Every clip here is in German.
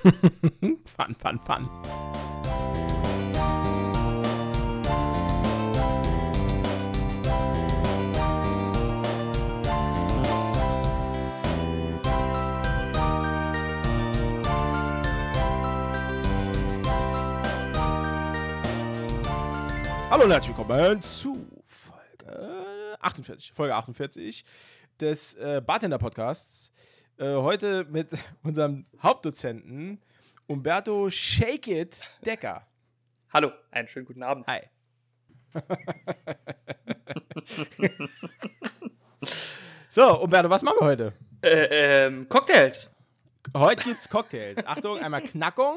fun, fun, fun. Hallo und herzlich willkommen zu Folge 48, Folge 48 des äh, Bartender Podcasts. Äh, heute mit unserem Hauptdozenten Umberto Shake It Decker. Hallo, einen schönen guten Abend. Hi. so, Umberto, was machen wir heute? Äh, ähm, Cocktails. Heute gibt's Cocktails. Achtung, einmal Knackung.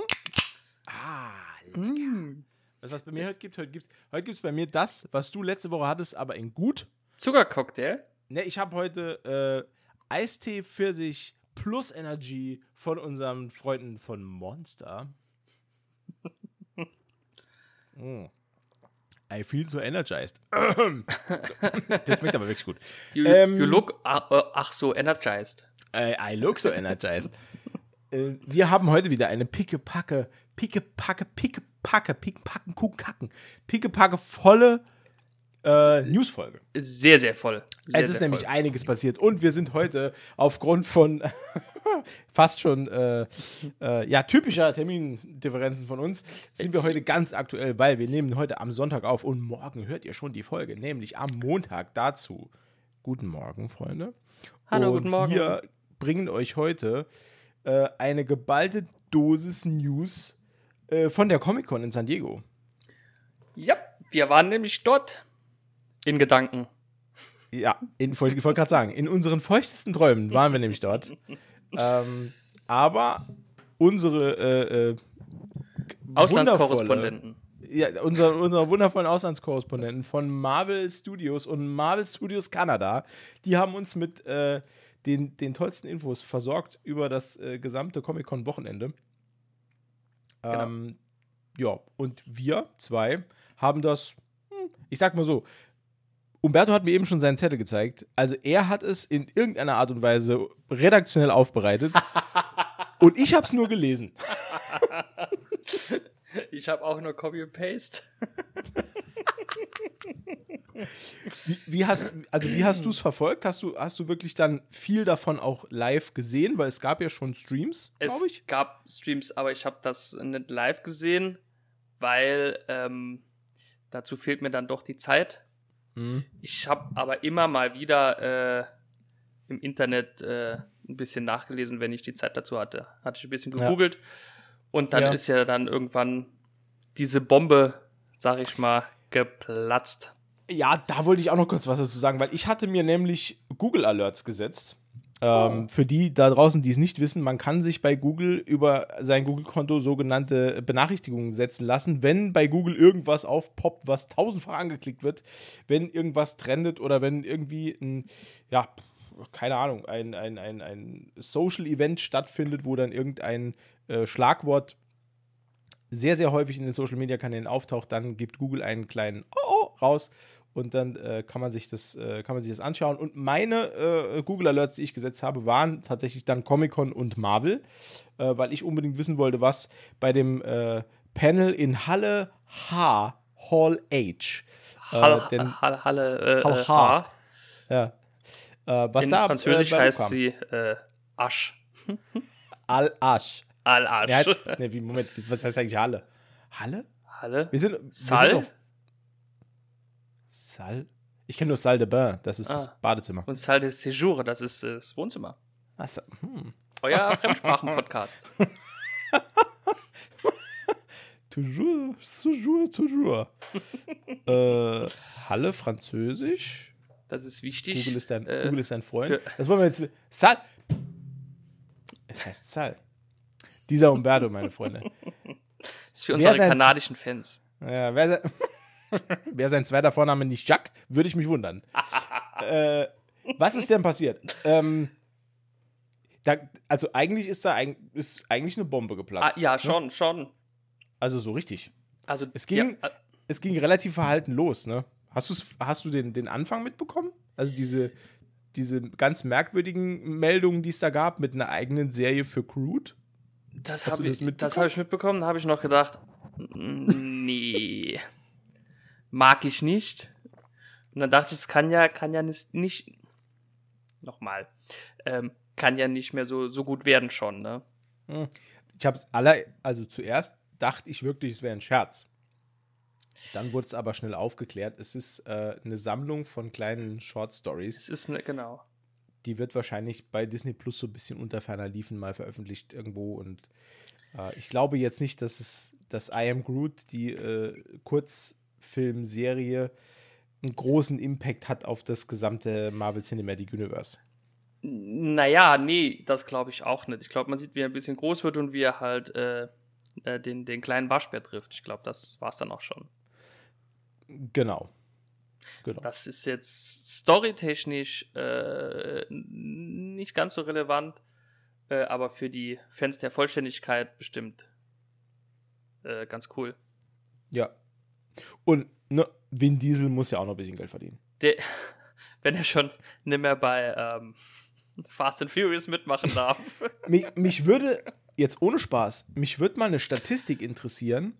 Ah, lecker. Mm. Du, was bei mir heute gibt? Heute gibt's, heute gibt's bei mir das, was du letzte Woche hattest, aber in gut. Zuckercocktail. Ne, ich habe heute äh, Eistee Pfirsich plus Energy von unseren Freunden von Monster. mm. I feel so energized. das schmeckt aber wirklich gut. You, Ähm, you look ach, äh, ach so energized. I, I look so energized. äh, wir haben heute wieder eine pickepacke, pickepacke, pickepacke, pickepacke, kuchenkacken, pickepacke volle äh, Newsfolge. Sehr, sehr voll. Sehr, es ist nämlich voll. einiges passiert und wir sind heute aufgrund von fast schon äh, äh, ja, typischer Termindifferenzen von uns, sind wir heute ganz aktuell, weil wir nehmen heute am Sonntag auf und morgen hört ihr schon die Folge, nämlich am Montag dazu. Guten Morgen, Freunde. Hallo, und guten Morgen. Wir bringen euch heute äh, eine geballte Dosis News äh, von der Comic-Con in San Diego. Ja, wir waren nämlich dort. In Gedanken. Ja, in, ich wollte gerade sagen, in unseren feuchtesten Träumen waren wir nämlich dort. ähm, aber unsere äh, äh, Auslandskorrespondenten. Ja, unsere, unsere wundervollen Auslandskorrespondenten von Marvel Studios und Marvel Studios Kanada, die haben uns mit äh, den, den tollsten Infos versorgt über das äh, gesamte Comic-Con-Wochenende. Genau. Ähm, ja, und wir zwei haben das, hm, ich sag mal so, Umberto hat mir eben schon seinen Zettel gezeigt. Also er hat es in irgendeiner Art und Weise redaktionell aufbereitet. und ich habe es nur gelesen. Ich habe auch nur Copy and Paste. Wie, wie hast, also wie hast du es verfolgt? Hast du, hast du wirklich dann viel davon auch live gesehen? Weil es gab ja schon Streams, Es glaube ich. gab Streams, aber ich habe das nicht live gesehen, weil ähm, dazu fehlt mir dann doch die Zeit. Mhm. Ich habe aber immer mal wieder äh, im Internet äh, ein bisschen nachgelesen, wenn ich die Zeit dazu hatte. Hatte ich ein bisschen Ja. gegoogelt und dann Ja. ist ja dann irgendwann diese Bombe, sag ich mal, geplatzt. Ja, da wollte ich auch noch kurz was dazu sagen, weil ich hatte mir nämlich Google Alerts gesetzt. Ähm, Für die da draußen, die es nicht wissen, man kann sich bei Google über sein Google-Konto sogenannte Benachrichtigungen setzen lassen, wenn bei Google irgendwas aufpoppt, was tausendfach angeklickt wird, wenn irgendwas trendet oder wenn irgendwie ein, ja, keine Ahnung, ein, ein, ein, ein Social-Event stattfindet, wo dann irgendein äh, Schlagwort sehr, sehr häufig in den Social Media Kanälen auftaucht, dann gibt Google einen kleinen Oh, oh raus und dann äh, kann, man sich das, äh, kann man sich das anschauen. Und meine äh, Google Alerts, die ich gesetzt habe, waren tatsächlich dann Comic-Con und Marvel, äh, weil ich unbedingt wissen wollte, was bei dem äh, Panel in Halle H, Hall H, äh, Halle, denn, Halle, Halle, Hall äh, H. Ja, was In da Französisch heißt sie Asch. Al-Asch. Al-Asch. Nee, nee, Moment, was heißt eigentlich Halle? Halle? Halle? Wir sind, wir? Sind doch, Sal? Ich kenne nur Salle de Bain, das ist das Ah. Badezimmer. Und Salle de Séjour, das ist äh, das Wohnzimmer. Ach so, hm. Euer Fremdsprachen-Podcast. Toujours, toujours, toujours. äh, Halle, Französisch. Das ist wichtig. Google ist dein, äh, Google ist dein Freund. Das wollen wir jetzt. Sal. Es heißt Sal. Dieser Umberto, meine Freunde. ist für unsere kanadischen Fans. Ja, wer, wer sein zweiter Vorname nicht Jacques, würde ich mich wundern. äh, was ist denn passiert? Ähm, da, also eigentlich ist da eig ist eigentlich eine Bombe Ah, geplatzt. ja, schon, schon. Also so richtig. Also, Es ging, ja, äh, es ging relativ verhalten los, ne? Hast, du's, hast du den, den Anfang mitbekommen? Also diese, diese ganz merkwürdigen Meldungen, die es da gab, mit einer eigenen Serie für Crude? Das habe ich, das das hab ich mitbekommen. Da habe ich noch gedacht, "Mm, nee, mag ich nicht. Und dann dachte ich, es kann ja, kann ja nicht, nicht nochmal, ähm, kann ja nicht mehr so, so gut werden schon, ne? Ich habe es aller, also zuerst dachte ich wirklich, es wäre ein Scherz. Dann wurde es aber schnell aufgeklärt. Es ist äh, eine Sammlung von kleinen Short Es Stories. ist ne, genau. Die wird wahrscheinlich bei Disney Plus so ein bisschen unter ferner Liefen mal veröffentlicht irgendwo. Und äh, ich glaube jetzt nicht, dass es, dass I Am Groot, die äh, Kurzfilmserie, einen großen Impact hat auf das gesamte Marvel Cinematic Universe. Naja, nee, das glaube ich auch nicht. Ich glaube, man sieht, wie er ein bisschen groß wird und wie er halt äh, äh, den, den kleinen Waschbär trifft. Ich glaube, das war es dann auch schon. Genau. Genau. Das ist jetzt storytechnisch äh, nicht ganz so relevant, äh, aber für die Fans der Vollständigkeit bestimmt äh, ganz cool. Ja. Und ne, Vin Diesel muss ja auch noch ein bisschen Geld verdienen. Der, wenn er schon nicht mehr bei ähm, Fast and Furious mitmachen darf. mich, mich würde, jetzt ohne Spaß, mich würde mal eine Statistik interessieren,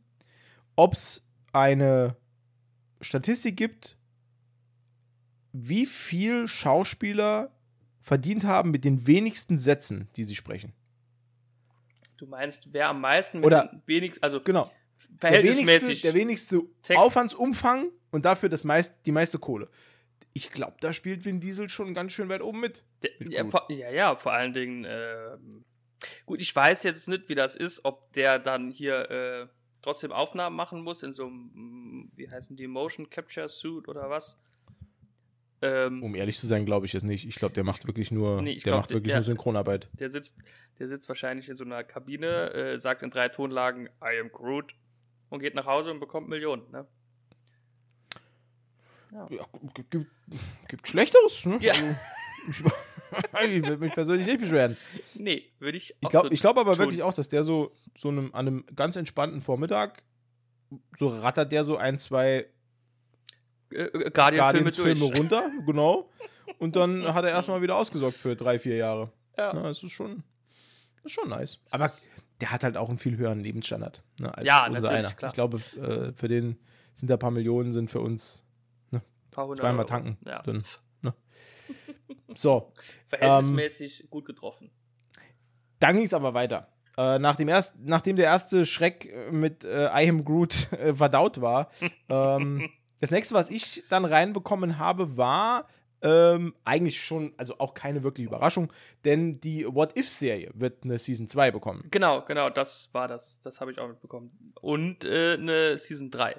ob es eine Statistik gibt, wie viel Schauspieler verdient haben mit den wenigsten Sätzen, die sie sprechen. du meinst, wer am meisten mit Oder- den wenigsten, also Genau. Der wenigste, verhältnismäßig der wenigste Text- Aufwandsumfang und dafür das meist, die meiste Kohle. Ich glaube, da spielt Vin Diesel schon ganz schön weit oben mit. Mit ja, vor, ja, ja, vor allen Dingen, ähm, gut, ich weiß jetzt nicht, wie das ist, ob der dann hier äh, trotzdem Aufnahmen machen muss in so einem, mm, wie heißen die, Motion Capture Suit oder was? Ähm, Um ehrlich zu sein, glaube ich es nicht. Ich glaube, der macht wirklich nur, Nee, der glaub, macht wirklich der- nur Synchronarbeit. der, sitzt, der sitzt wahrscheinlich in so einer Kabine, äh, sagt in drei Tonlagen, I am Groot und geht nach Hause und bekommt Millionen, ne? Ja, gibt, gibt, gibt Schlechteres, ne? Ja. Also, ich, ich will mich persönlich nicht beschweren. Nee, würde ich Ich auch glaube so ich glaub aber tun. wirklich auch, dass der so, so einem, an einem ganz entspannten Vormittag so rattert der so ein, zwei Äh, äh, Guardian-Filme runter, genau. Und dann hat er erstmal wieder ausgesorgt für drei, vier Jahre. Ja. Ja, das ist schon, das ist schon nice. Aber der hat halt auch einen viel höheren Lebensstandard ne, als Ja, unser natürlich, einer. klar. Ich glaube, äh, für den sind da ein paar Millionen, sind für uns hundert zweimal Euro. tanken. Ja. Dann, ne? So, Verhältnismäßig gut getroffen. Dann ging es aber weiter. Äh, nach dem erst, nachdem der erste Schreck äh, mit äh, I Am Groot äh, verdaut war, ähm, das nächste, was ich dann reinbekommen habe, war ähm, eigentlich schon, also auch keine wirkliche Überraschung, denn die What If-Serie wird eine Season 2 bekommen. Genau, genau, das war das. Das habe ich auch mitbekommen. Und äh, eine Season 3.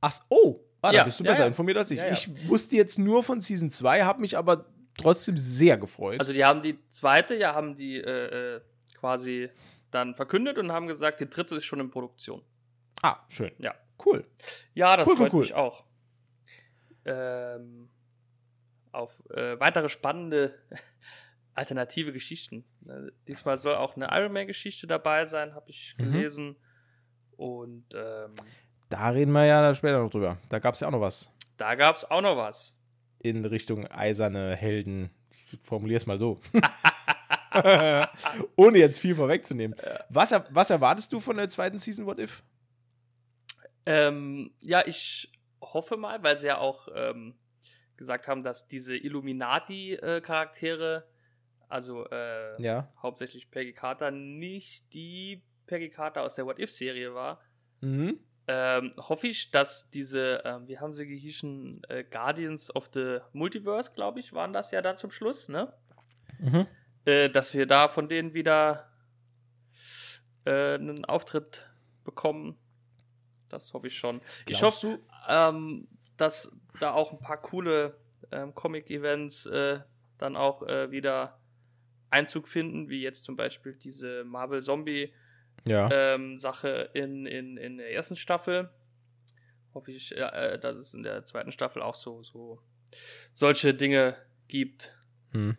Ach, oh, ah, Ja, da bist du ja, besser ja. informiert als ich. Ich wusste jetzt nur von Season 2, habe mich aber trotzdem sehr gefreut. Also die haben die zweite, ja, haben die äh, äh, quasi dann verkündet und haben gesagt, die dritte ist schon in Produktion. ah, schön. Ja. Cool. Ja, das Cool, cool, freut cool. mich auch. Ähm, auf äh, weitere spannende alternative Geschichten. Äh, diesmal soll auch eine Iron Man-Geschichte dabei sein, habe ich Mhm. gelesen. Und ähm, Da reden wir ja später noch drüber. Da gab es ja auch noch was. da gab es auch noch was. in Richtung eiserne Helden. Ich formuliere es mal so. Ohne jetzt viel vorwegzunehmen. Was, was erwartest du von der zweiten Season What If? Ähm, ja, ich hoffe mal, weil sie ja auch ähm, gesagt haben, dass diese Illuminati-Charaktere, also äh, Ja. hauptsächlich Peggy Carter, nicht die Peggy Carter aus der What If-Serie war. Mhm. Ähm, hoffe ich, dass diese, ähm, wie haben sie gehießen, äh, Guardians of the Multiverse, glaube ich, waren das ja dann zum Schluss, ne? Mhm. Äh, dass wir da von denen wieder äh, einen Auftritt bekommen. Das hoffe ich schon. ich Glaubst hoffe, ähm, dass da auch ein paar coole ähm, Comic-Events äh, dann auch äh, wieder Einzug finden, wie jetzt zum Beispiel diese Marvel Zombie Ja. ähm, Sache in, in, in der ersten Staffel. Hoffe ich, äh, dass es in der zweiten Staffel auch so, so solche Dinge gibt. Hm.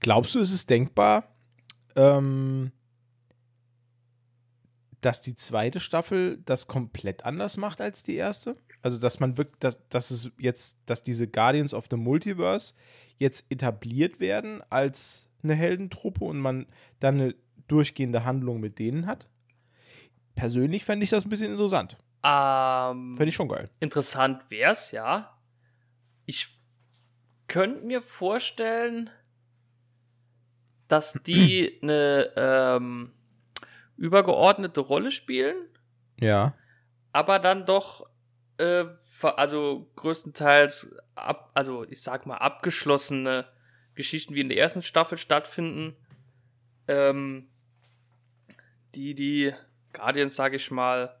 Glaubst du, ist es denkbar, ähm, dass die zweite Staffel das komplett anders macht als die erste? Also, dass man wirklich, dass, dass es jetzt, dass diese Guardians of the Multiverse jetzt etabliert werden als eine Heldentruppe und man dann eine durchgehende Handlung mit denen hat. Persönlich fände ich das ein bisschen interessant. Ähm, Fände ich schon geil. interessant wär's, ja. Ich könnte mir vorstellen, dass die eine ähm, übergeordnete Rolle spielen, Ja. aber dann doch, äh, also größtenteils, ab, also ich sag mal, abgeschlossene Geschichten wie in der ersten Staffel stattfinden. Ähm, die die Guardians, sage ich mal,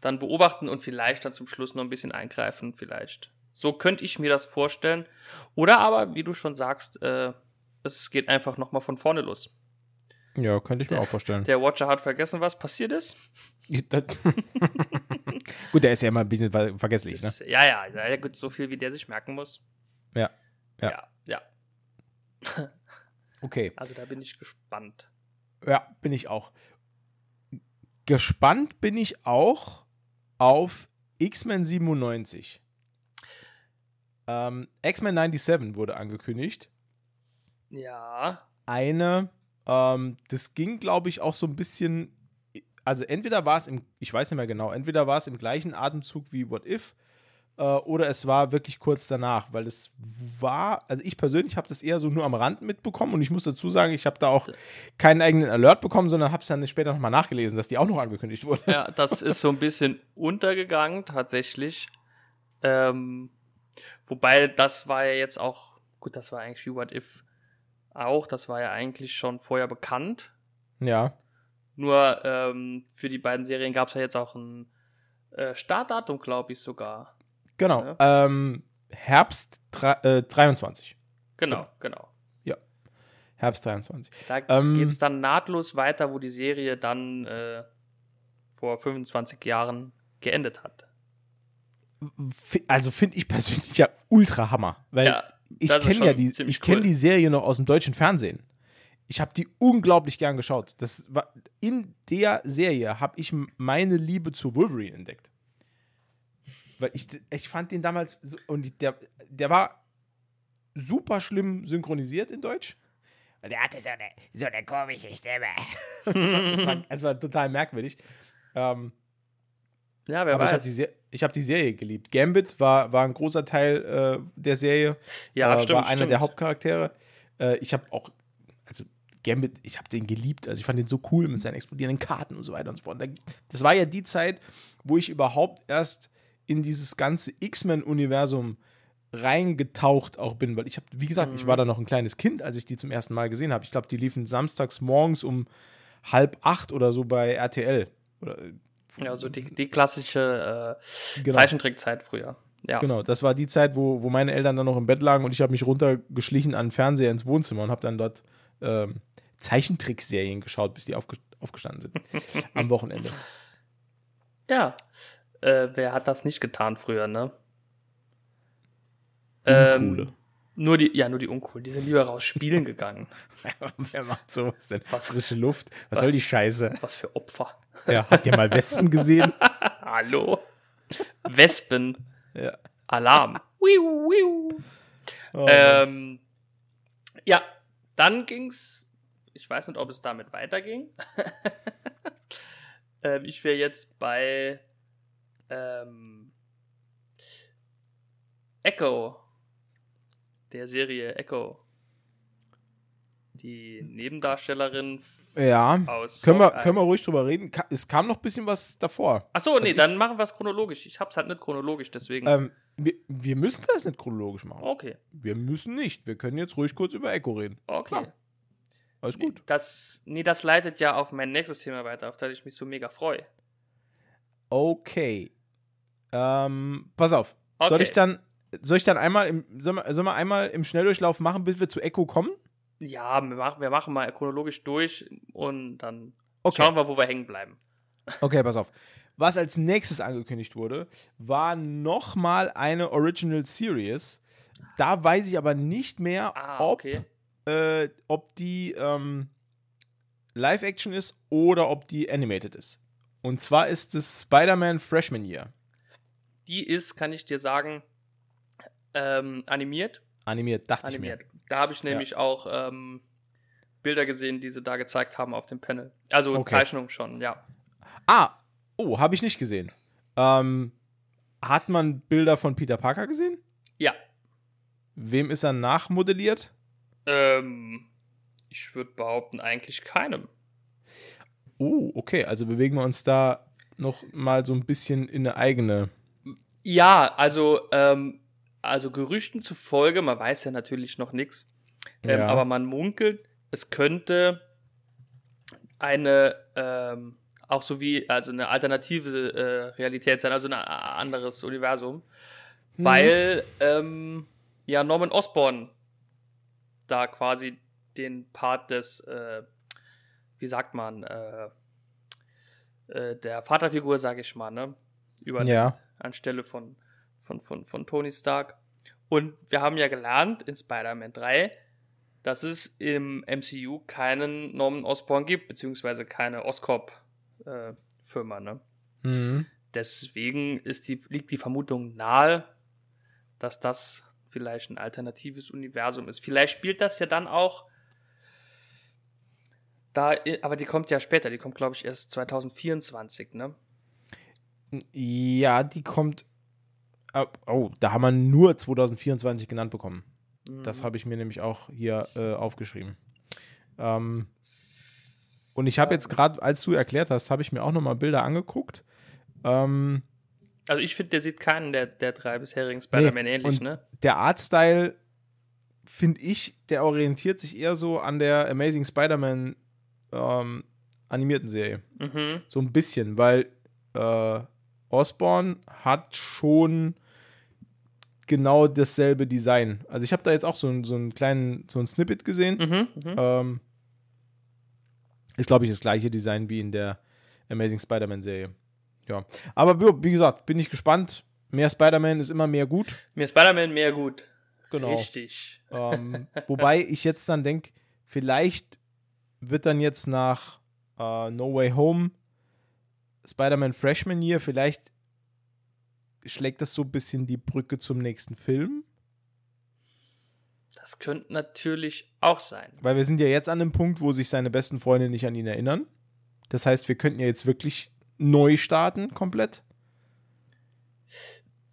dann beobachten und vielleicht dann zum Schluss noch ein bisschen eingreifen, vielleicht. So könnte ich mir das vorstellen. Oder aber, wie du schon sagst, äh, es geht einfach nochmal von vorne los. Ja, könnte ich mir auch vorstellen. Der Watcher hat vergessen, was passiert ist. Gut, der ist ja immer ein bisschen ver vergesslich, ne? Das, ja, ja, ja, gut, so viel wie der sich merken muss. Ja. Ja. ja, ja. Okay. Also da bin ich gespannt. Ja, bin ich auch. Gespannt bin ich auch auf X-Men 97. Ähm, X-Men 97 wurde angekündigt. Ja. Eine, ähm, das ging, glaube ich, auch so ein bisschen. Also, entweder war es im, ich weiß nicht mehr genau, entweder war es im gleichen Atemzug wie What If äh, oder es war wirklich kurz danach, weil es war, also ich persönlich habe das eher so nur am Rand mitbekommen und ich muss dazu sagen, ich habe da auch keinen eigenen Alert bekommen, sondern habe es dann später nochmal nachgelesen, dass die auch noch angekündigt wurde. Ja, das ist so ein bisschen untergegangen, tatsächlich. Ähm, wobei, das war ja jetzt auch, gut, das war eigentlich wie What If auch, das war ja eigentlich schon vorher bekannt. Ja, Nur ähm, für die beiden Serien gab es ja jetzt auch ein äh, Startdatum, glaube ich sogar. genau. Ähm, Herbst äh, 23. Genau, genau. Herbst 23. Da Ähm, geht's dann nahtlos weiter, wo die Serie dann äh, vor 25 Jahren geendet hat. Also finde ich persönlich ja ultra Hammer, weil Ja, ich kenne ja die, ich kenne cool. die Serie noch aus dem deutschen Fernsehen. Ich habe die unglaublich gern geschaut. Das war, in der Serie habe ich meine Liebe zu Wolverine entdeckt. Weil ich, ich fand den damals so, und der, der war super schlimm synchronisiert in Deutsch. Weil der hatte so eine, so eine komische Stimme. das, war, war, war total merkwürdig. Ähm, Ja, wer aber ich habe weiß. die, Se- ich hab die Serie geliebt. Gambit war, war ein großer Teil äh, der Serie. ja, äh, stimmt, war einer stimmt. der Hauptcharaktere. Äh, ich habe auch, also Gambit, ich habe den geliebt. Also ich fand den so cool mit seinen explodierenden Karten und so weiter und so fort. Da- Das war ja die Zeit, wo ich überhaupt erst in dieses ganze X-Men-Universum reingetaucht auch bin, weil ich habe, wie gesagt, Mhm. ich war da noch ein kleines Kind, als ich die zum ersten Mal gesehen habe. Ich glaube, die liefen samstags morgens um halb acht oder so bei RTL. Oder, Ja, so die, die klassische äh, Genau. Zeichentrickzeit früher. Ja. Genau, das war die Zeit, wo, wo meine Eltern dann noch im Bett lagen und ich habe mich runtergeschlichen an den Fernseher ins Wohnzimmer und habe dann dort ähm, Zeichentrickserien geschaut, bis die aufge aufgestanden sind. am Wochenende. Ja. Äh, wer hat das nicht getan früher, ne? Ähm, Uncoole. Nur die, ja, nur die Uncool. Die sind lieber raus spielen gegangen. Wer macht sowas denn? Frische Luft. Was soll die Scheiße? Was für Opfer. Ja, habt ihr mal Wespen gesehen? Hallo. Wespen. Ja. Alarm. Wiu, wiu. Oh, Ähm, ja, dann ging's. Ich weiß nicht, ob es damit weiterging. ähm, ich wäre jetzt bei ähm, Echo, der Serie Echo. Die Nebendarstellerin ja. aus. Können wir, können wir ruhig drüber reden? Es kam noch ein bisschen was davor. Achso, nee, ich- dann machen wir es chronologisch. Ich hab's halt nicht chronologisch, deswegen. Ähm, wir, wir müssen das nicht chronologisch machen. okay, Wir müssen nicht. Wir können jetzt ruhig kurz über Echo reden. okay. Klar. Alles gut. Das, nee, das leitet ja auf mein nächstes Thema weiter, auf das ich mich so mega freue. Okay. Ähm, pass auf. Soll Okay. ich dann, soll ich dann einmal im, sollen wir, sollen wir einmal im Schnelldurchlauf machen, bis wir zu Echo kommen? Ja, wir machen, wir machen mal chronologisch durch und dann Okay. schauen wir, wo wir hängen bleiben. Okay, pass auf. Was als nächstes angekündigt wurde, war nochmal eine Original Series. Da weiß ich aber nicht mehr, Ah, ob, okay. äh, ob die ähm, Live-Action ist oder ob die animated ist. Und zwar ist es Spider-Man Freshman Year. Die ist, kann ich dir sagen, ähm, animiert. Animiert, dachte Animiert. ich Da habe ich nämlich auch ähm, Bilder gesehen, die sie da gezeigt haben auf dem Panel. Also Okay. Zeichnungen schon, ja. Ah, oh, habe ich nicht gesehen. Ähm, hat man Bilder von Peter Parker gesehen? Ja. Wem ist er nachmodelliert? Ähm, ich würde behaupten, eigentlich keinem. Oh, okay, also bewegen wir uns da noch mal so ein bisschen in eine eigene. Ja, also, ähm, also Gerüchten zufolge, man weiß ja natürlich noch nichts, ähm, Ja. aber man munkelt, es könnte eine, ähm, auch so wie, also eine alternative äh, Realität sein, also ein a- anderes Universum, weil ähm, ja Norman Osborn da quasi den Part des, äh, wie sagt man, äh, äh, der Vaterfigur, sage ich mal, ne, übernimmt Ja. anstelle von, von, von, von Tony Stark. Und wir haben ja gelernt in Spider-Man 3, dass es im MCU keinen Norman Osborn gibt, beziehungsweise keine Oscorp-Firma. ne? Mhm. Deswegen ist die, liegt die Vermutung nahe, dass das vielleicht ein alternatives Universum ist. Vielleicht spielt das ja dann auch da, aber die kommt ja später, die kommt, glaube ich, erst 2024, ne? Ja, die kommt. Oh, da haben wir nur 2024 genannt bekommen. Das habe ich mir nämlich auch hier äh, aufgeschrieben. Ähm, und ich habe jetzt gerade, als du erklärt hast, habe ich mir auch noch mal Bilder angeguckt. Ähm, Also ich finde, der sieht keinen der, der drei bisherigen Spider-Man Nee, ähnlich, ne? Der Artstyle, finde ich, der orientiert sich eher so an der Amazing Spider-Man ähm, animierten Serie. Mhm. So ein bisschen, weil äh, Osborn hat schon genau dasselbe Design. Also ich habe da jetzt auch so, einen- so einen kleinen, so ein Snippet gesehen. Mhm. Mhm. Ähm, ist, glaube ich, das gleiche Design wie in der Amazing Spider-Man-Serie. Ja. Aber wie- gesagt, bin ich gespannt. Mehr Spider-Man ist immer mehr gut. Ist Spider-Man mehr gut. Genau. Richtig. Ähm, wobei ich jetzt dann denke, vielleicht wird dann jetzt nach äh, No Way Home Spider-Man Freshman Year, vielleicht schlägt das so ein bisschen die Brücke zum nächsten Film. Das könnte natürlich auch sein. Weil wir sind ja jetzt an dem Punkt, wo sich seine besten Freunde nicht an ihn erinnern. Das heißt, wir könnten ja jetzt wirklich neu starten, komplett.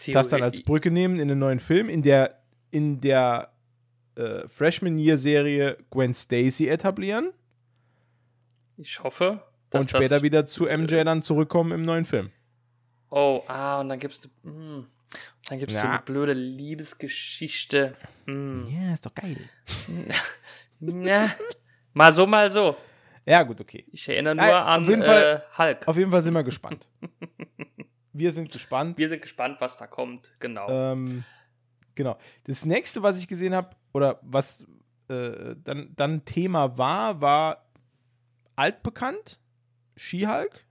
Das dann als Brücke nehmen in den neuen Film, in der, in der äh, Freshman Year Serie Gwen Stacy etablieren. Ich hoffe, und später wieder zu MJ dann zurückkommen im neuen Film. Oh, ah, und dann gibt's, mm, dann gibt's so Ja. eine blöde Liebesgeschichte. Mm. Ja, ist doch geil. Na, mal so, mal so. Ja, gut, okay. Ich erinnere nur Ja, an Fall- äh, Hulk. Auf jeden Fall sind wir gespannt. wir sind gespannt. Wir sind gespannt, was da kommt. Genau. Ähm, genau. Das nächste, was ich gesehen habe, oder was äh, dann, dann Thema war, war altbekannt. She-Hulk.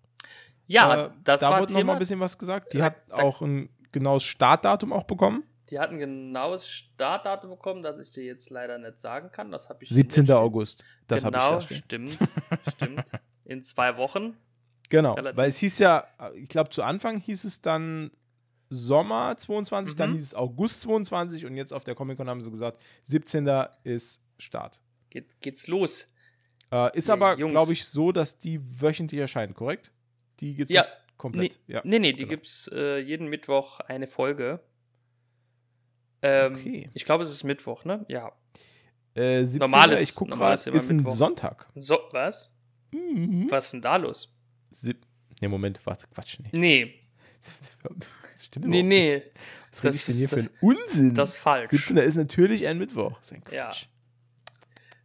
Ja, Äh, das da war wurde noch mal Thema. ein bisschen was gesagt. Die Da- hat da- auch ein genaues Startdatum auch bekommen. Die hatten ein genaues Startdatum bekommen, das ich dir jetzt leider nicht sagen kann. Das habe ich 17. hier stehen. August. Das habe ich genau, da stimmt, stimmt. In zwei Wochen. Genau, Relativ. weil es hieß ja, ich glaube zu Anfang hieß es dann Sommer 22, dann Mhm. hieß es August 22 und jetzt auf der Comic-Con haben sie gesagt, 17. ist Start. Geht, geht's los. Äh, ist Ja, aber, glaube ich, so, dass die wöchentlich erscheinen, korrekt? Die gibt es Ja, komplett. Nee, ja. nee, nee, die genau. gibt's äh, jeden Mittwoch eine Folge. Ähm, Okay. Ich glaube, es ist Mittwoch, ne? Ja. Äh, 17. Normales- ich ist gerade, ist ein Mittwoch. Sonntag. So, was? Mhm. Was ist denn da los? Sieb ne, Moment, warte, Quatsch, nee. Nee, Das stimmt nee, überhaupt nicht. nee. Was rede das ich denn hier ist- für einen Unsinn? Das ist falsch. 17. ist natürlich ein Mittwoch. Das ist ein Ja. Quatsch.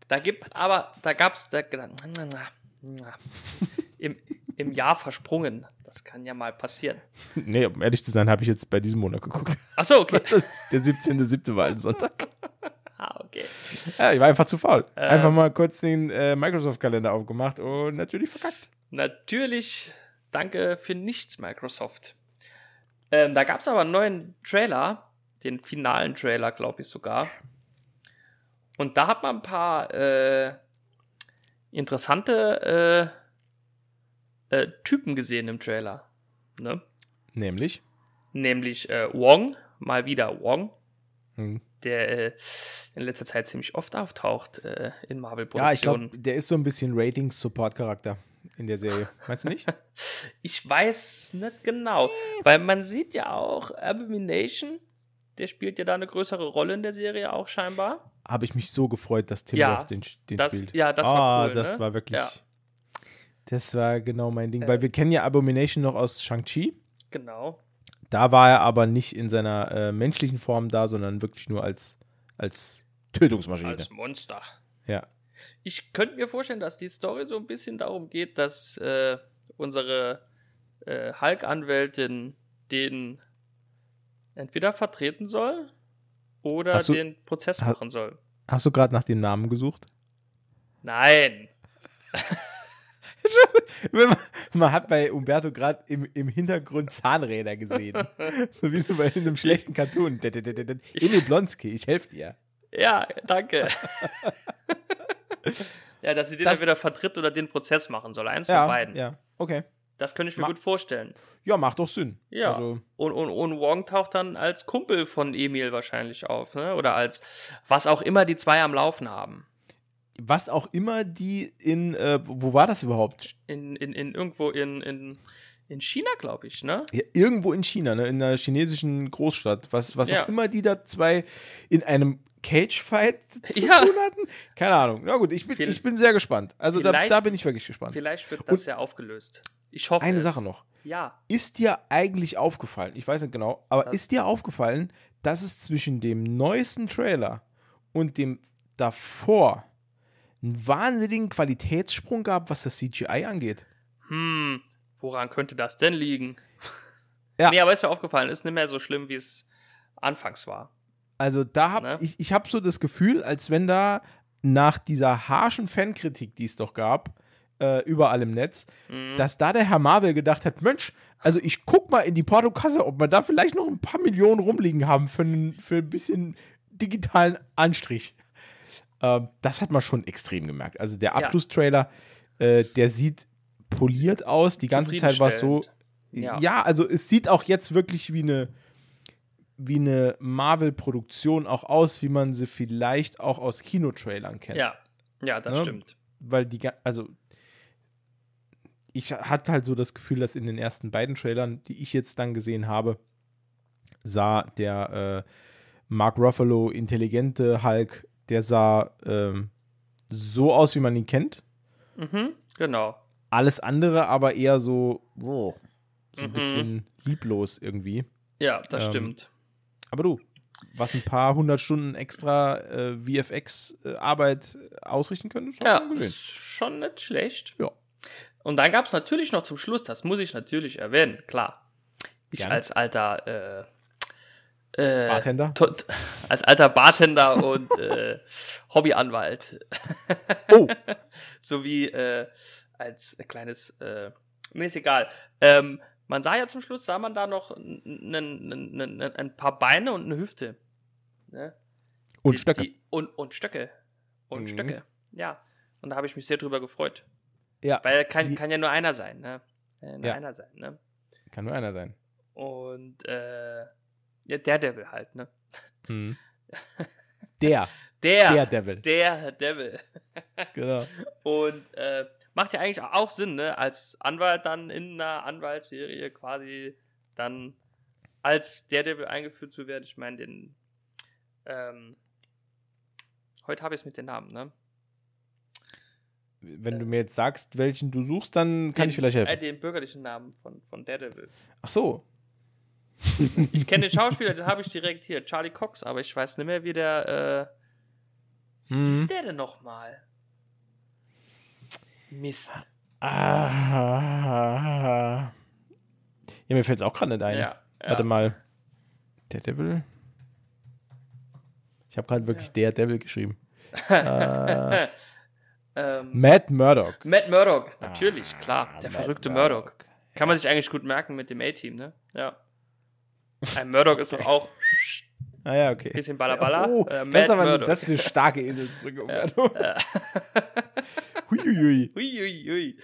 Da gibt's aber, da gab's, da, im, im Jahr versprungen. Das kann ja mal passieren. Nee, um ehrlich zu sein, habe ich jetzt bei diesem Monat geguckt. Ach so, okay. Der 17.7. war ein Sonntag. Ah, okay. Ja, ich war einfach zu faul. Ähm. Einfach mal kurz den äh, Microsoft-Kalender aufgemacht und natürlich verkackt. Natürlich, danke für nichts, Microsoft. Ähm, da gab es aber einen neuen Trailer, den finalen Trailer, glaube ich sogar. Und da hat man ein paar äh, interessante äh, Typen gesehen im Trailer. Ne? Nämlich. Nämlich äh, Wong, mal wieder Wong. Hm. der äh, in letzter Zeit ziemlich oft auftaucht äh, in Ja, ich Marvel-Produktionen. glaube, der ist so ein bisschen Ratings-Support-Charakter in der Serie. Meinst du nicht? Ich weiß nicht genau, weil man sieht ja auch Abomination, der spielt ja da eine größere Rolle in der Serie auch scheinbar. Habe ich mich so gefreut, dass Tim Ja, den, den das- spielt. ja, das war Ah, cool, Das ne? war wirklich. Ja. Das war genau mein Ding. Weil wir kennen ja Abomination noch aus Shang-Chi. Genau. Da war er aber nicht in seiner äh, menschlichen Form da, sondern wirklich nur als, als Tötungsmaschine. Als Monster. ja. Ich könnte mir vorstellen, dass die Story so ein bisschen darum geht, dass äh, unsere äh, Hulk-Anwältin den entweder vertreten soll oder du- den Prozess ha- machen soll. Hast du gerade nach dem Namen gesucht? Nein. Man, man hat bei Umberto gerade im, im Hintergrund Zahnräder gesehen. so wie so bei einem schlechten Cartoon. Emil Blonsky, ich helfe dir. Ja, danke. ja, dass sie den Das- entweder vertritt oder den Prozess machen soll. Eins Ja, von beiden. ja, okay. Das könnte ich mir Ma- gut vorstellen. Ja, macht doch Sinn. Ja. Also, Und, und, und Wong taucht dann als Kumpel von Emil wahrscheinlich auf, ne? Oder als was auch immer die zwei am Laufen haben. Was auch immer die in, äh, wo war das überhaupt? In, in, in irgendwo in, in, in China, glaube ich, ne? Ja, irgendwo in China, ne, in einer chinesischen Großstadt. Was, was Ja. auch immer die da zwei in einem Cage-Fight zu Ja. tun hatten. Keine Ahnung. Na gut, ich bin, ich bin sehr gespannt. Also da, da bin ich wirklich gespannt. Vielleicht wird das ja aufgelöst. Ich hoffe Eine es. Sache noch. Ja. Ist dir eigentlich aufgefallen, ich weiß nicht genau, aber Was? ist dir aufgefallen, dass es zwischen dem neuesten Trailer und dem davor einen wahnsinnigen Qualitätssprung gab, was das CGI angeht? Hm, woran könnte das denn liegen? Ja. Nee, aber ist mir aufgefallen, ist nicht mehr so schlimm, wie es anfangs war. Also da habe Ne? ich, ich habe so das Gefühl, als wenn da nach dieser harschen Fankritik, die es doch gab, äh, überall im Netz, Mhm. dass da der Herr Marvel gedacht hat, Mensch, also ich guck mal in die Portokasse, ob wir da vielleicht noch ein paar Millionen rumliegen haben für, für ein bisschen digitalen Anstrich. Ähm, das hat man schon extrem gemerkt. Also der Abschlusstrailer, äh, der sieht poliert aus. Die ganze Zeit war es so. Ja. Ja. also es sieht auch jetzt wirklich wie eine wie eine Marvel-Produktion auch aus, wie man sie vielleicht auch aus Kinotrailern kennt. Ja, ja, das Ne? stimmt. Weil die, also ich hatte halt so das Gefühl, dass in den ersten beiden Trailern, die ich jetzt dann gesehen habe, sah der äh, Mark Ruffalo intelligente Hulk, der sah ähm, so aus, wie man ihn kennt. Mhm, genau. Alles andere aber eher so, oh, so ein Mhm. bisschen lieblos irgendwie. Ja, das Ähm, stimmt. Aber du, was ein paar hundert Stunden extra äh, VFX-Arbeit ausrichten können, ist Ja, schon gesehen. ist schon nicht schlecht. Ja. Und dann gab es natürlich noch zum Schluss, das muss ich natürlich erwähnen, klar. Ich Gerne. als alter äh, äh, Bartender? als alter Bartender und äh, Hobbyanwalt Oh, sowie äh, als kleines, äh, mir ist egal. Ähm, man sah ja zum Schluss, sah man da noch ein paar Beine und eine Hüfte. Ne? und Die- Stöcke. Die, und, und Stöcke. Und Mhm. Stöcke. Ja. Und da habe ich mich sehr drüber gefreut. ja, Weil kann, kann ja nur einer sein, ne? Kann ja nur Ja. einer sein, ne? kann nur einer sein. Und äh, ja, Daredevil halt, ne? Mhm. Der, Der, der Devil. der Devil. Genau. Und äh, macht ja eigentlich auch Sinn, ne? Als Anwalt dann in einer Anwaltsserie quasi dann als Daredevil eingeführt zu werden. Ich meine, den ähm, heute habe ich es mit den Namen, ne? Wenn du mir jetzt sagst, welchen du suchst, dann kann den, ich vielleicht Äh, helfen. den bürgerlichen Namen von, von Daredevil. Ach so. Ich kenne den Schauspieler, den habe ich direkt hier, Charlie Cox, aber ich weiß nicht mehr, wie der, äh, wie Mhm. hieß der denn nochmal? Mist. Ah. Ja, mir fällt es auch gerade nicht ein. Ja, ja. Warte mal. Der Devil? Ich habe gerade wirklich der Devil geschrieben. ähm, Matt Murdock. Matt Murdock, natürlich, Ah, klar. Der Matt verrückte Murdock. Kann man sich eigentlich gut merken mit dem A-Team, ne? Ja. Ein Murdock ist doch auch Ah ja, okay. bisschen Ballaballa. Oh, äh, das, ist aber das ist eine starke Eselsbrücke. Umberto. Huiuiui. Hui, hui, hui.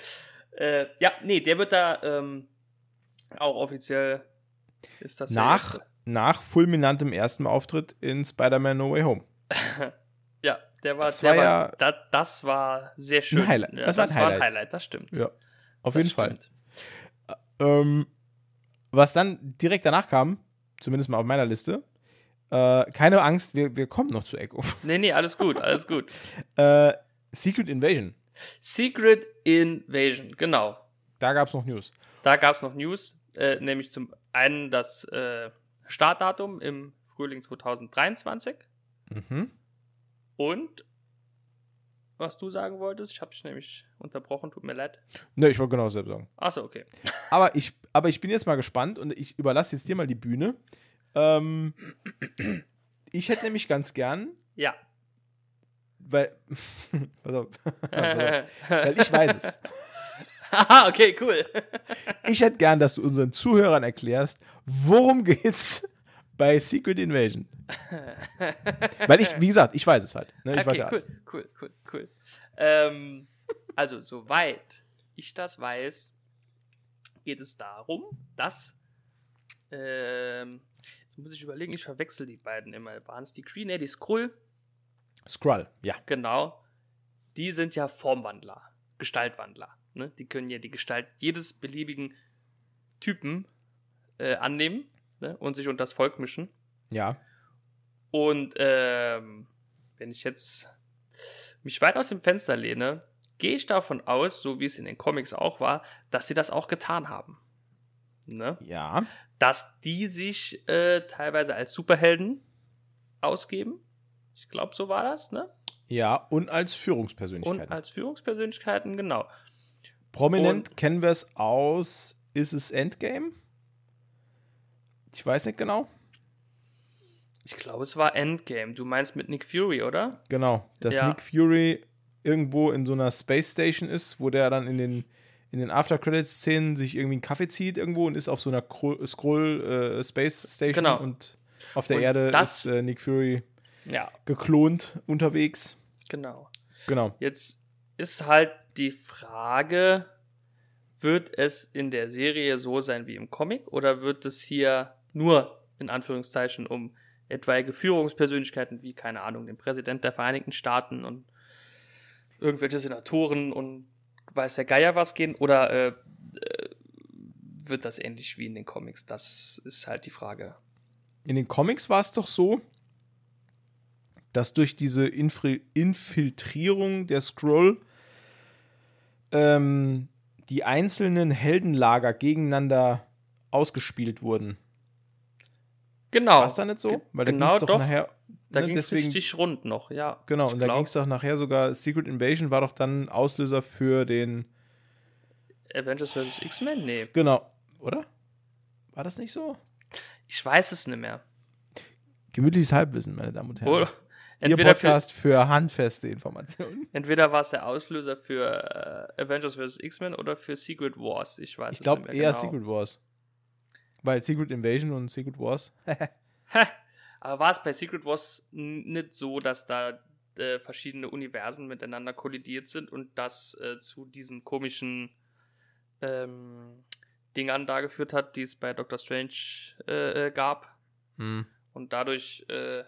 Äh, ja, nee, der wird da ähm, auch offiziell ist das Nach, nach fulminantem ersten Auftritt in Spider-Man No Way Home. Ja, der war, Das der war war, ja- da, das war sehr schön. Ein Highlight. Ja, Das war ein Highlight. Highlight, das stimmt. Ja, auf Das jeden Fall. stimmt. Ähm, was dann direkt danach kam, zumindest mal auf meiner Liste, äh, keine Angst, wir, wir kommen noch zu Echo. Nee, nee, alles gut, alles gut. äh, Secret Invasion, Secret Invasion, genau. da gab es noch News. Da gab es noch News, äh, nämlich zum einen das äh, Startdatum im Frühling 2023 Mhm. und was du sagen wolltest, ich habe dich nämlich unterbrochen, tut mir leid. Ne, ich wollte genau dasselbe sagen. Achso, okay. Aber ich, aber ich bin jetzt mal gespannt und ich überlasse jetzt dir mal die Bühne. Ähm, ich hätte nämlich ganz gern, Ja. weil, pass auf, weil ich weiß es. Haha, okay, cool. Ich hätte gern, dass du unseren Zuhörern erklärst, worum geht's bei Secret Invasion. Weil ich, wie gesagt, ich weiß es halt. Ne? Ich weiß okay, ja cool, alles. cool, cool, cool. Ähm, also, soweit ich das weiß, geht es darum, dass. Ähm, jetzt muss ich überlegen, ich verwechsel die beiden immer. Waren es die Kree? Ne, die Skrull, Skrull, ja. genau. Die sind ja Formwandler, Gestaltwandler. Ne? Die können ja die Gestalt jedes beliebigen Typen äh, annehmen ne? und sich unter das Volk mischen. Ja. Und ähm, wenn ich jetzt mich weit aus dem Fenster lehne, gehe ich davon aus, so wie es in den Comics auch war, dass sie das auch getan haben. Ne? Ja. Dass die sich äh, teilweise als Superhelden ausgeben. Ich glaube, so war das, ne? Ja, und als Und Führungspersönlichkeit. als Führungspersönlichkeiten, genau. Prominent kennen wir es aus Ist es Endgame? Ich weiß nicht genau. Ich glaube, es war Endgame. Du meinst mit Nick Fury, oder? Genau, dass Ja. Nick Fury irgendwo in so einer Space Station ist, wo der dann in den, in den After-Credits-Szenen sich irgendwie einen Kaffee zieht irgendwo und ist auf so einer Kro- Scroll äh, Space Station Genau. und auf der Und Erde das- ist äh, Nick Fury Ja, geklont unterwegs. genau. Genau. Jetzt ist halt die Frage, wird es in der Serie so sein wie im Comic oder wird es hier nur in Anführungszeichen um etwaige Führungspersönlichkeiten wie, keine Ahnung, den Präsident der Vereinigten Staaten und irgendwelche Senatoren und weiß der Geier was gehen oder äh, äh, wird das ähnlich wie in den Comics? Das ist halt die Frage. In den Comics war es doch so, dass durch diese Infri Infiltrierung der Scroll ähm, die einzelnen Heldenlager gegeneinander ausgespielt wurden. Genau. War es da nicht so? Weil da genau, ging's doch, doch. nachher. Da ne, ging es richtig rund noch, ja. Genau, Ich und da glaub, ging es doch nachher sogar, Secret Invasion war doch dann Auslöser für den. Avengers vs. X-Men? Nee. Genau, oder? War das nicht so? Ich weiß es nicht mehr. Gemütliches Halbwissen, meine Damen und Herren. Oder Ihr entweder, für, Podcast für handfeste Informationen. entweder war es der Auslöser für äh, Avengers vs. X-Men oder für Secret Wars. Ich weiß Ich es glaube nicht eher mehr genau. Secret Wars. Weil Secret Invasion und Secret Wars. Aber war es bei Secret Wars nicht so, dass da äh, verschiedene Universen miteinander kollidiert sind und das äh, zu diesen komischen ähm, Dingern da geführt hat, die es bei Doctor Strange äh, äh, gab? Hm. Und dadurch äh,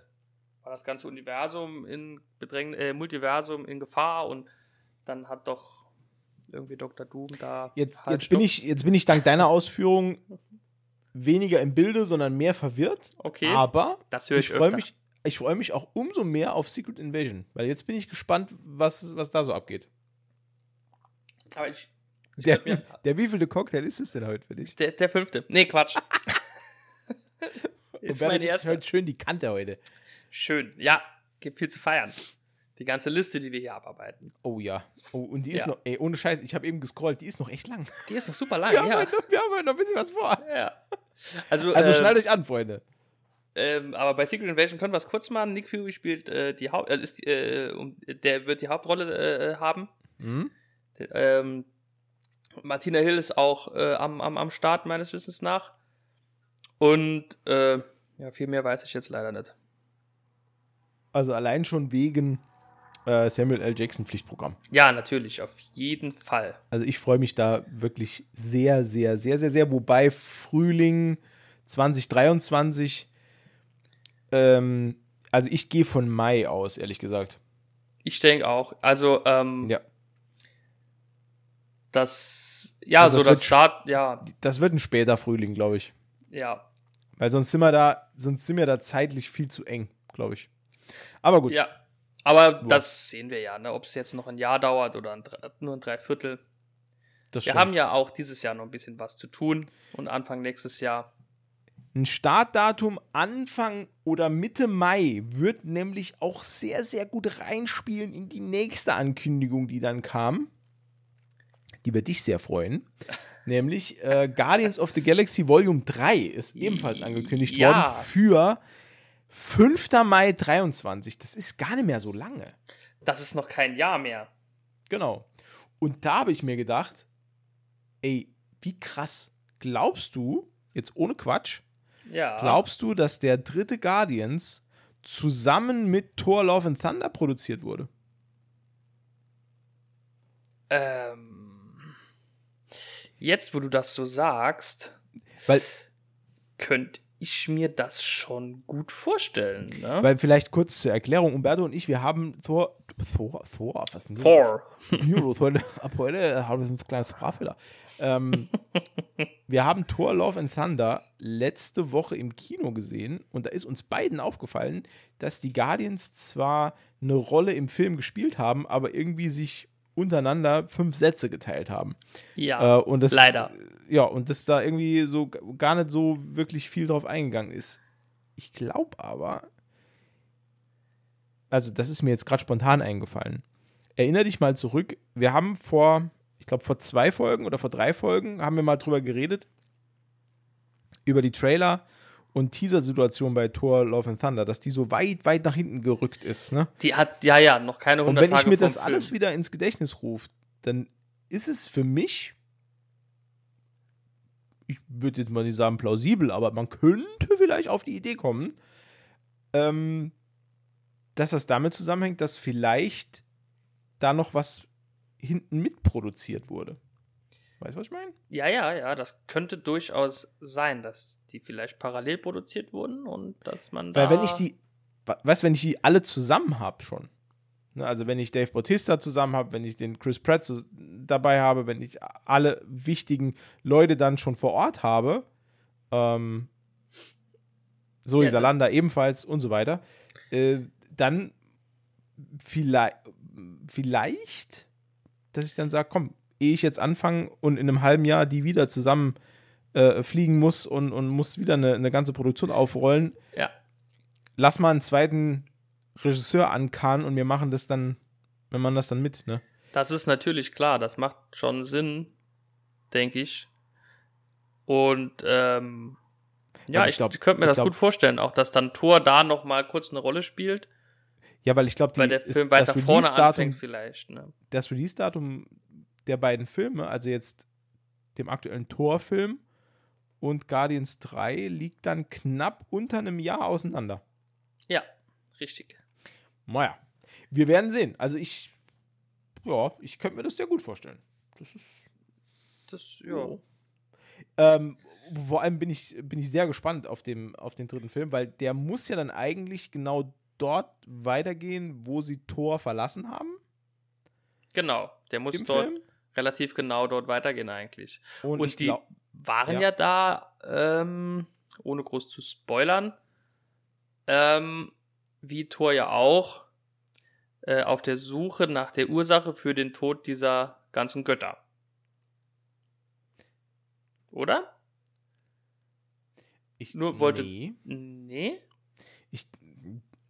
war das ganze Universum in Bedräng äh, Multiversum in Gefahr und dann hat doch irgendwie Dr. Doom da. Jetzt, halt jetzt, bin ich, jetzt bin ich dank deiner Ausführung weniger im Bilde, sondern mehr verwirrt. Okay, Aber das höre ich, ich freue mich, ich freue mich auch umso mehr auf Secret Invasion. Weil jetzt bin ich gespannt, was, was da so abgeht. Aber ich, ich Der, mir, der wievielte Cocktail ist es denn heute für dich? der, der fünfte. Nee, Quatsch. Ist mein erster. heute schön die Kante heute. Schön. Ja, gibt viel zu feiern. Die ganze Liste, die wir hier abarbeiten. Oh ja. Oh, und die ist Ja. noch, ey, ohne Scheiß, ich habe eben gescrollt, die ist noch echt lang. Die ist noch super lang, Wir, haben, ja. heute noch, wir haben heute noch ein bisschen was vor. ja. Also, Also ähm, schnallt euch an, Freunde. ähm, aber bei Secret Invasion können wir es kurz machen. Nick Fury spielt äh, die Haupt, äh, ist, äh, der wird die Hauptrolle äh, haben. Hm? Ähm, Martina Hill ist auch äh, am, am, am Start meines Wissens nach. Und äh, ja, viel mehr weiß ich jetzt leider nicht. Also allein schon wegen äh, Samuel L. Jackson Pflichtprogramm. Ja, natürlich, auf jeden Fall. Also ich freue mich da wirklich sehr, sehr, sehr, sehr, sehr. Wobei Frühling 2023. Ähm, also ich gehe von Mai aus, ehrlich gesagt. Ich denke auch. Also, ähm, Ja. das, ja, Also so das das Start, ja, Das wird ein später Frühling, glaube ich. ja, Weil sonst sind wir da, sonst sind wir da zeitlich viel zu eng, glaube ich. Aber gut. ja. Aber das sehen wir ja, ne? ob es jetzt noch ein Jahr dauert oder ein, nur ein Dreiviertel. das Wir stimmt. haben ja auch dieses Jahr noch ein bisschen was zu tun und Anfang nächstes Jahr. Ein Startdatum Anfang oder Mitte Mai wird nämlich auch sehr, sehr gut reinspielen in die nächste Ankündigung, die dann kam. Die wird dich sehr freuen. Nämlich äh, Guardians of the Galaxy Volume 3 ist ebenfalls angekündigt Ja. worden für 5. Mai 23. Das ist gar nicht mehr so lange. Das ist noch kein Jahr mehr. Genau. Und da habe ich mir gedacht, ey, wie krass. Glaubst du, jetzt ohne Quatsch, Ja. Glaubst du, dass der dritte Guardians zusammen mit Thor Love and Thunder produziert wurde? Ähm, jetzt, wo du das so sagst, Weil, könnte ich mir das schon gut vorstellen. Ne? weil vielleicht kurz zur Erklärung, Umberto und ich, wir haben Thor, Thor, Thor, was denn? Thor. Neuro, heute, ab heute haben wir ein kleines Sprachfehler. Ähm, wir haben Thor Love and Thunder letzte Woche im Kino gesehen und da ist uns beiden aufgefallen, dass die Guardians zwar eine Rolle im Film gespielt haben, aber irgendwie sich untereinander fünf Sätze geteilt haben. Ja, Äh, und das, leider. Ja, und dass da irgendwie so gar nicht so wirklich viel drauf eingegangen ist. Ich glaube aber, also das ist mir jetzt gerade spontan eingefallen. Erinner dich mal zurück, wir haben vor, ich glaube vor zwei Folgen oder vor drei Folgen, haben wir mal drüber geredet, über die Trailer und Teaser-Situation bei Thor Love and Thunder, dass die so weit, weit nach hinten gerückt ist, ne? Die hat, ja, ja, noch keine 100 Und wenn ich Tage mir vom das Film. alles wieder ins Gedächtnis rufe, dann ist es für mich, ich würde jetzt mal nicht sagen plausibel, aber man könnte vielleicht auf die Idee kommen, ähm, dass das damit zusammenhängt, dass vielleicht da noch was hinten mitproduziert wurde. Weißt du, was ich meine? Ja, ja, ja, das könnte durchaus sein, dass die vielleicht parallel produziert wurden und dass man da. Weil wenn ich die, weißt du, wenn ich die alle zusammen habe schon, also wenn ich Dave Bautista zusammen habe, wenn ich den Chris Pratt dabei habe, wenn ich alle wichtigen Leute dann schon vor Ort habe, ähm, Zoe Ja, Salanda ebenfalls und so weiter, äh, dann vielleicht, vielleicht, dass ich dann sage, komm, ehe ich jetzt anfange und in einem halben Jahr die wieder zusammen äh, fliegen muss und, und muss wieder eine, eine ganze Produktion aufrollen, Ja, lass mal einen zweiten Regisseur ankarren und wir machen das dann, wir machen das dann mit, ne? das ist natürlich klar, das macht schon Sinn, denke ich. Und ähm, ja, Weil ich ich, könnte mir das glaub- gut vorstellen, auch dass dann Thor da noch mal kurz eine Rolle spielt, Ja, weil ich glaube, weil der Film weiter vorne anfängt vielleicht. Ne? das Release-Datum der beiden Filme, also jetzt dem aktuellen Tor-Film und Guardians 3, liegt dann knapp unter einem Jahr auseinander. Ja, richtig. Naja, wir werden sehen. Also ich, ja, ich könnte mir das sehr gut vorstellen. Das ist Das, ja. Ähm, vor allem bin ich, bin ich sehr gespannt auf, dem, auf den dritten Film, weil der muss ja dann eigentlich genau dort weitergehen, wo sie Thor verlassen haben Genau, der muss im dort Film. relativ genau dort weitergehen eigentlich. Und, Und die glaub, waren ja. ja, da, ähm, ohne groß zu spoilern, ähm, wie Thor ja auch, äh, auf der Suche nach der Ursache für den Tod dieser ganzen Götter. Oder? ich, nur wollte- Nee, Nee? ich,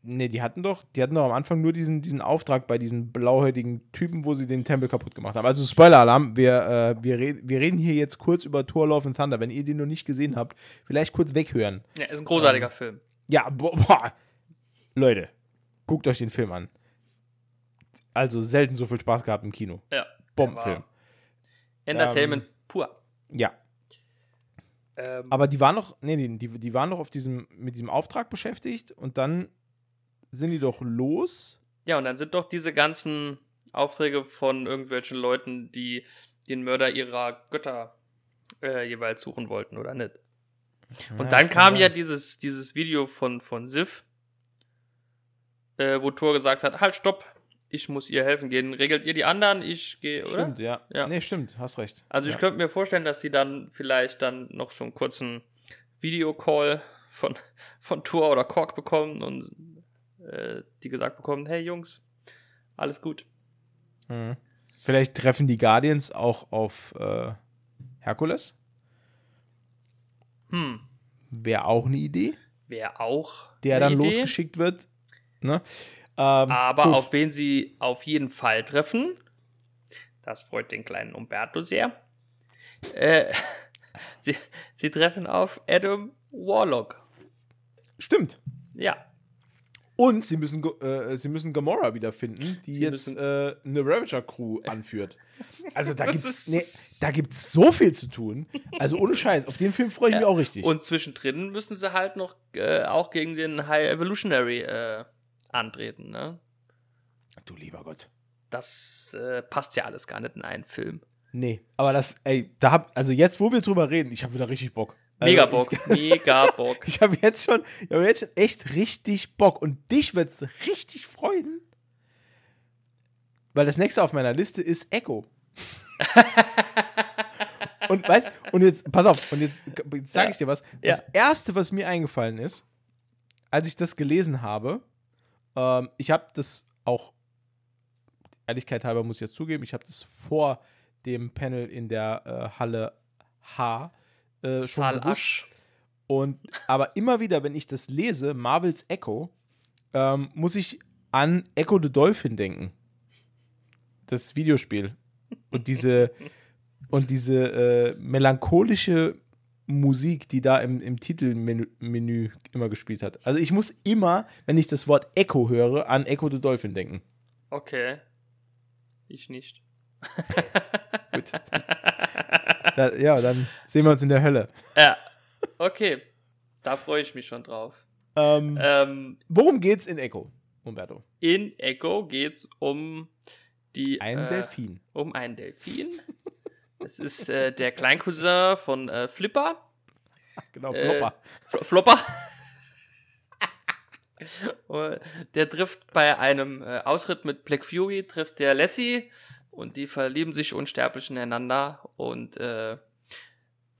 nee, die hatten doch, die hatten doch am Anfang nur diesen, diesen Auftrag bei diesen blauhäutigen Typen, wo sie den Tempel kaputt gemacht haben. Also Spoiler-Alarm, wir, äh, wir, red, wir reden hier jetzt kurz über Thor Love and Thunder. Wenn ihr den noch nicht gesehen habt, vielleicht kurz weghören. Ja, ist ein großartiger Film. Ja, boah, boah. Leute, guckt euch den Film an. Also selten so viel Spaß gehabt im Kino. Ja. Bombenfilm. Entertainment pur. Ja, Ähm, aber die waren noch, nee, nee, die, die waren noch auf diesem, mit diesem Auftrag beschäftigt und dann sind die doch los. Ja, und dann sind doch diese ganzen Aufträge von irgendwelchen Leuten, die den Mörder ihrer Götter äh, jeweils suchen wollten, oder nicht? Und Ja, dann kam ja dieses, dieses Video von, von Sif, äh, wo Thor gesagt hat, halt, stopp, ich muss ihr helfen gehen. Regelt ihr die anderen, ich gehe, oder? Stimmt, ja. Ja. Nee, stimmt, hast recht. Also ich ja. könnte mir vorstellen, dass die dann vielleicht dann noch so einen kurzen Videocall von, von Thor oder Kork bekommen und äh, die gesagt bekommen, hey Jungs, alles gut. Mhm. Vielleicht treffen die Guardians auch auf äh, Herkules. Hm, Wäre auch eine Idee, wäre auch der dann Idee. losgeschickt wird. Ne? Ähm, Aber gut. auf wen sie auf jeden Fall treffen, das freut den kleinen Umberto sehr. Äh, sie, sie treffen auf Adam Warlock. Stimmt. Ja, Und sie müssen, äh, sie müssen Gamora wiederfinden, die Sie jetzt äh, eine Ravager-Crew anführt. Also da gibt's, nee, da gibt's so viel zu tun. Also ohne Scheiß, auf den Film freue ich mich auch richtig. und zwischendrin müssen sie halt noch äh, auch gegen den High Evolutionary äh, antreten. Ne? du lieber Gott. Das äh, passt ja alles gar nicht in einen Film. Nee, aber das, ey, da hab, also jetzt, wo wir drüber reden, ich habe wieder richtig Bock. Also Mega Bock, Ich, mega Bock. ich habe jetzt schon, ich habe jetzt schon echt richtig Bock und dich wird's richtig freuen, weil das nächste auf meiner Liste ist Echo. und weißt, und jetzt, pass auf, und jetzt, sage ich dir was. Das Ja. erste, was mir eingefallen ist, als ich das gelesen habe, ähm, ich habe das auch, Ehrlichkeit halber muss ich jetzt zugeben, ich habe das vor dem Panel in der äh, Halle H äh, schon gewusst. Asch. Und aber immer wieder, wenn ich das lese, Marvels Echo, ähm, muss ich an Echo the Dolphin denken. Das Videospiel. Und diese und diese äh, melancholische Musik, die da im, im Titelmenü Menü immer gespielt hat. Also ich muss immer, wenn ich das Wort Echo höre, an Echo the Dolphin denken. Okay. Ich nicht. Gut. da, ja, dann sehen wir uns in der Hölle. Ja, okay. Da freue ich mich schon drauf. Ähm, Ähm, worum geht's in Echo, Umberto? in Echo geht es um die. Ein äh, Delfin. Um einen Delfin. Es ist äh, der Kleincousin von äh, Flipper. Genau, äh, Flopper. Fl Flopper. Der trifft bei einem äh, Ausritt mit Black Fury, trifft der Lassie und die verlieben sich unsterblich ineinander und äh,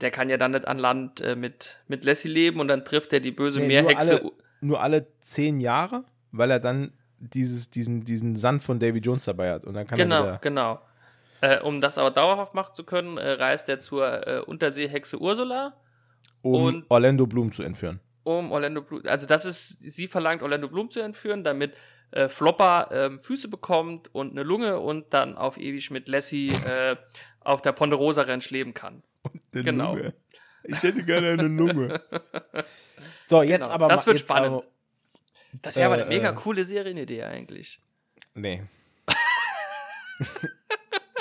der kann ja dann nicht an Land äh, mit, mit Lassie leben und dann trifft er die böse Nee, Meerhexe. Nur alle, nur alle zehn Jahre, weil er dann dieses, diesen, diesen Sand von Davy Jones dabei hat. Und dann kann er Genau, genau. Äh, um das aber dauerhaft machen zu können, äh, reist er zur äh, Unterseehexe Ursula, Um und- Orlando Bloom zu entführen. um Orlando Bloom. Also das ist, sie verlangt Orlando Bloom zu entführen, damit äh, Flopper ähm, Füße bekommt und eine Lunge und dann auf ewig mit Lassie äh, auf der Ponderosa Ranch leben kann. Eine Genau. Lunge. Ich hätte gerne eine Lunge. so, jetzt Genau, aber das wird spannend. Aber, Das wäre aber eine mega äh. coole Serienidee eigentlich. nee.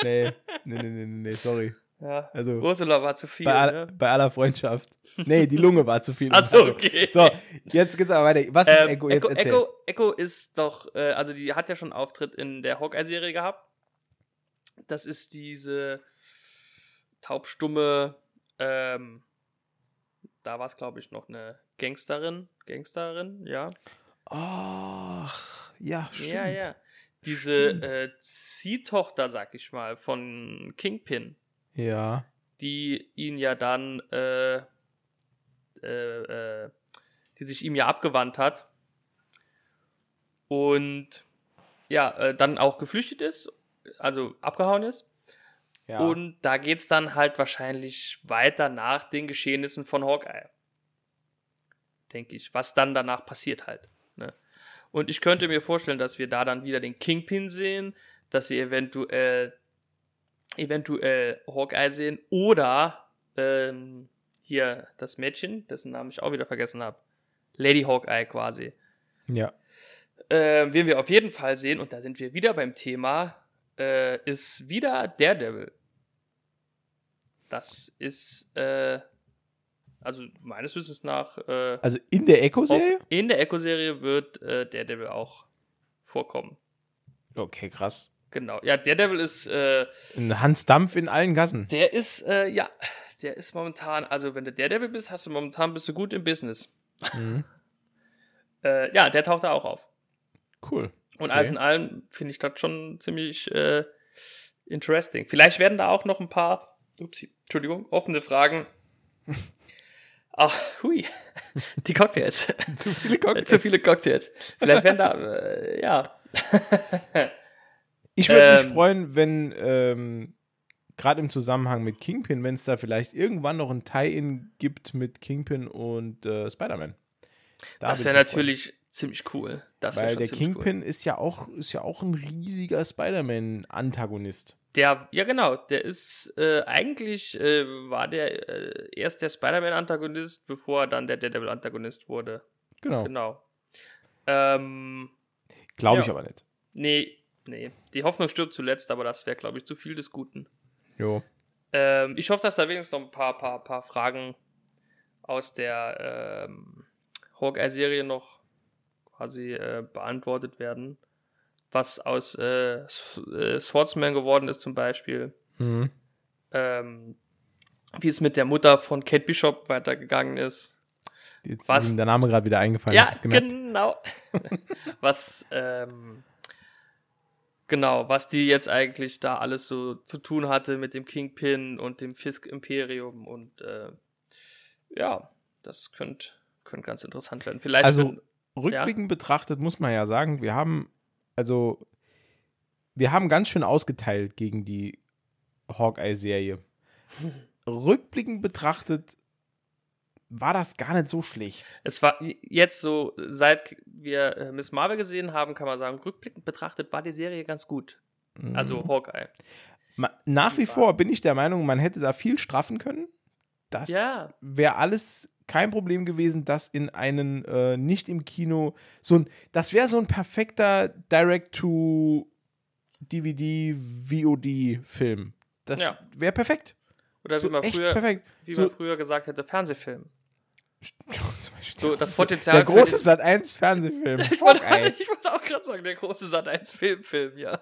nee. Nee, nee, nee, nee, sorry. Ja. Also, Ursula war zu viel. bei, all, ne? bei aller Freundschaft. Nee, die Lunge war zu viel. Ach so, okay. So, jetzt geht's aber weiter. Was ist Ähm, Echo? Jetzt Echo, erzähl. Echo, Echo ist doch, äh, also die hat ja schon einen Auftritt in der Hawkeye-Serie gehabt. Das ist diese taubstumme, ähm, da war es, glaube ich, noch eine Gangsterin. Gangsterin, ja. Ach, ja, stimmt. Ja, ja. Diese äh, Ziehtochter, sag ich mal, von Kingpin, Ja. die ihn ja dann, äh, äh, äh, die sich ihm ja abgewandt hat und ja, äh, dann auch geflüchtet ist, also abgehauen ist. ja. Und da geht's dann halt wahrscheinlich weiter nach den Geschehnissen von Hawkeye. Denke ich. Was dann danach passiert halt. Und ich könnte mir vorstellen, dass wir da dann wieder den Kingpin sehen, dass wir eventuell, eventuell Hawkeye sehen oder ähm, hier das Mädchen, dessen Namen ich auch wieder vergessen habe. Lady Hawkeye quasi. ja. Äh, wen wir auf jeden Fall sehen, und da sind wir wieder beim Thema, äh, ist wieder Daredevil. Das ist, äh, also meines Wissens nach, äh, Also in der Echo-Serie? in der Echo-Serie wird äh, Daredevil auch vorkommen. Okay, krass. Genau. Ja, Daredevil ist, äh, Ein Hans Dampf in allen Gassen. der ist, äh, ja, der ist momentan, also wenn du Daredevil bist, hast du momentan bist du gut im Business. Mhm. Äh, ja, der taucht da auch auf. Cool. Und Okay. alles in allem finde ich das schon ziemlich äh, interesting. Vielleicht werden da auch noch ein paar, upsie, Entschuldigung, offene Fragen. Ach, hui, die Cocktails. Zu viele Cocktails. Zu viele Cocktails. Vielleicht werden da, äh, ja. Ich würde mich Ähm, freuen, wenn ähm, gerade im Zusammenhang mit Kingpin, wenn es da vielleicht irgendwann noch ein Tie-In gibt mit Kingpin und äh, Spider-Man. Da Das wäre ich mich freuen. natürlich ziemlich cool. Das Weil der Kingpin ist ja auch ist ja auch ein riesiger Spider-Man-Antagonist. Der, ja genau, der ist äh, eigentlich äh, war der äh, erst der Spider-Man-Antagonist, bevor er dann der Daredevil-Antagonist wurde. Genau. Genau. Ähm, Glaube ich Ja. aber nicht. nee, nee. Die Hoffnung stirbt zuletzt, aber das wäre, glaube ich, zu viel des Guten. Jo. Ähm, ich hoffe, dass da wenigstens noch ein paar, paar, paar Fragen aus der ähm, Hawkeye-Serie noch quasi äh, beantwortet werden. Was aus äh, äh, Swordsman geworden ist, zum Beispiel. Mhm. Ähm, wie es mit der Mutter von Kate Bishop weitergegangen ist. Jetzt Was- ist ihm der Name gerade wieder eingefallen. Ja, genau. was, ähm, genau, was die jetzt eigentlich da alles so zu tun hatte mit dem Kingpin und dem Fisk Imperium und äh, ja, das könnte könnt ganz interessant werden. Vielleicht Also wenn- rückblickend betrachtet muss man ja sagen, wir haben also wir haben ganz schön ausgeteilt gegen die Hawkeye-Serie. rückblickend betrachtet war das gar nicht so schlecht. es war jetzt so, seit wir äh, Miss Marvel gesehen haben, kann man sagen, rückblickend betrachtet war die Serie ganz gut. Also Mhm. Hawkeye. Ma- Nach wie Die vor bin ich der Meinung, man hätte da viel straffen können. Das Ja. wäre alles kein Problem gewesen, das in einen äh, nicht im Kino so ein das wäre so ein perfekter Direct to DVD VOD Film. Das Ja. wäre perfekt. Oder So wie man früher, perfekt. wie So- man früher gesagt hätte, Fernsehfilm. So, der das große- Potenzial Der große Sat 1 Fernsehfilm. Ich wollte, ich wollte auch gerade sagen, der große Sat 1 Filmfilm, ja.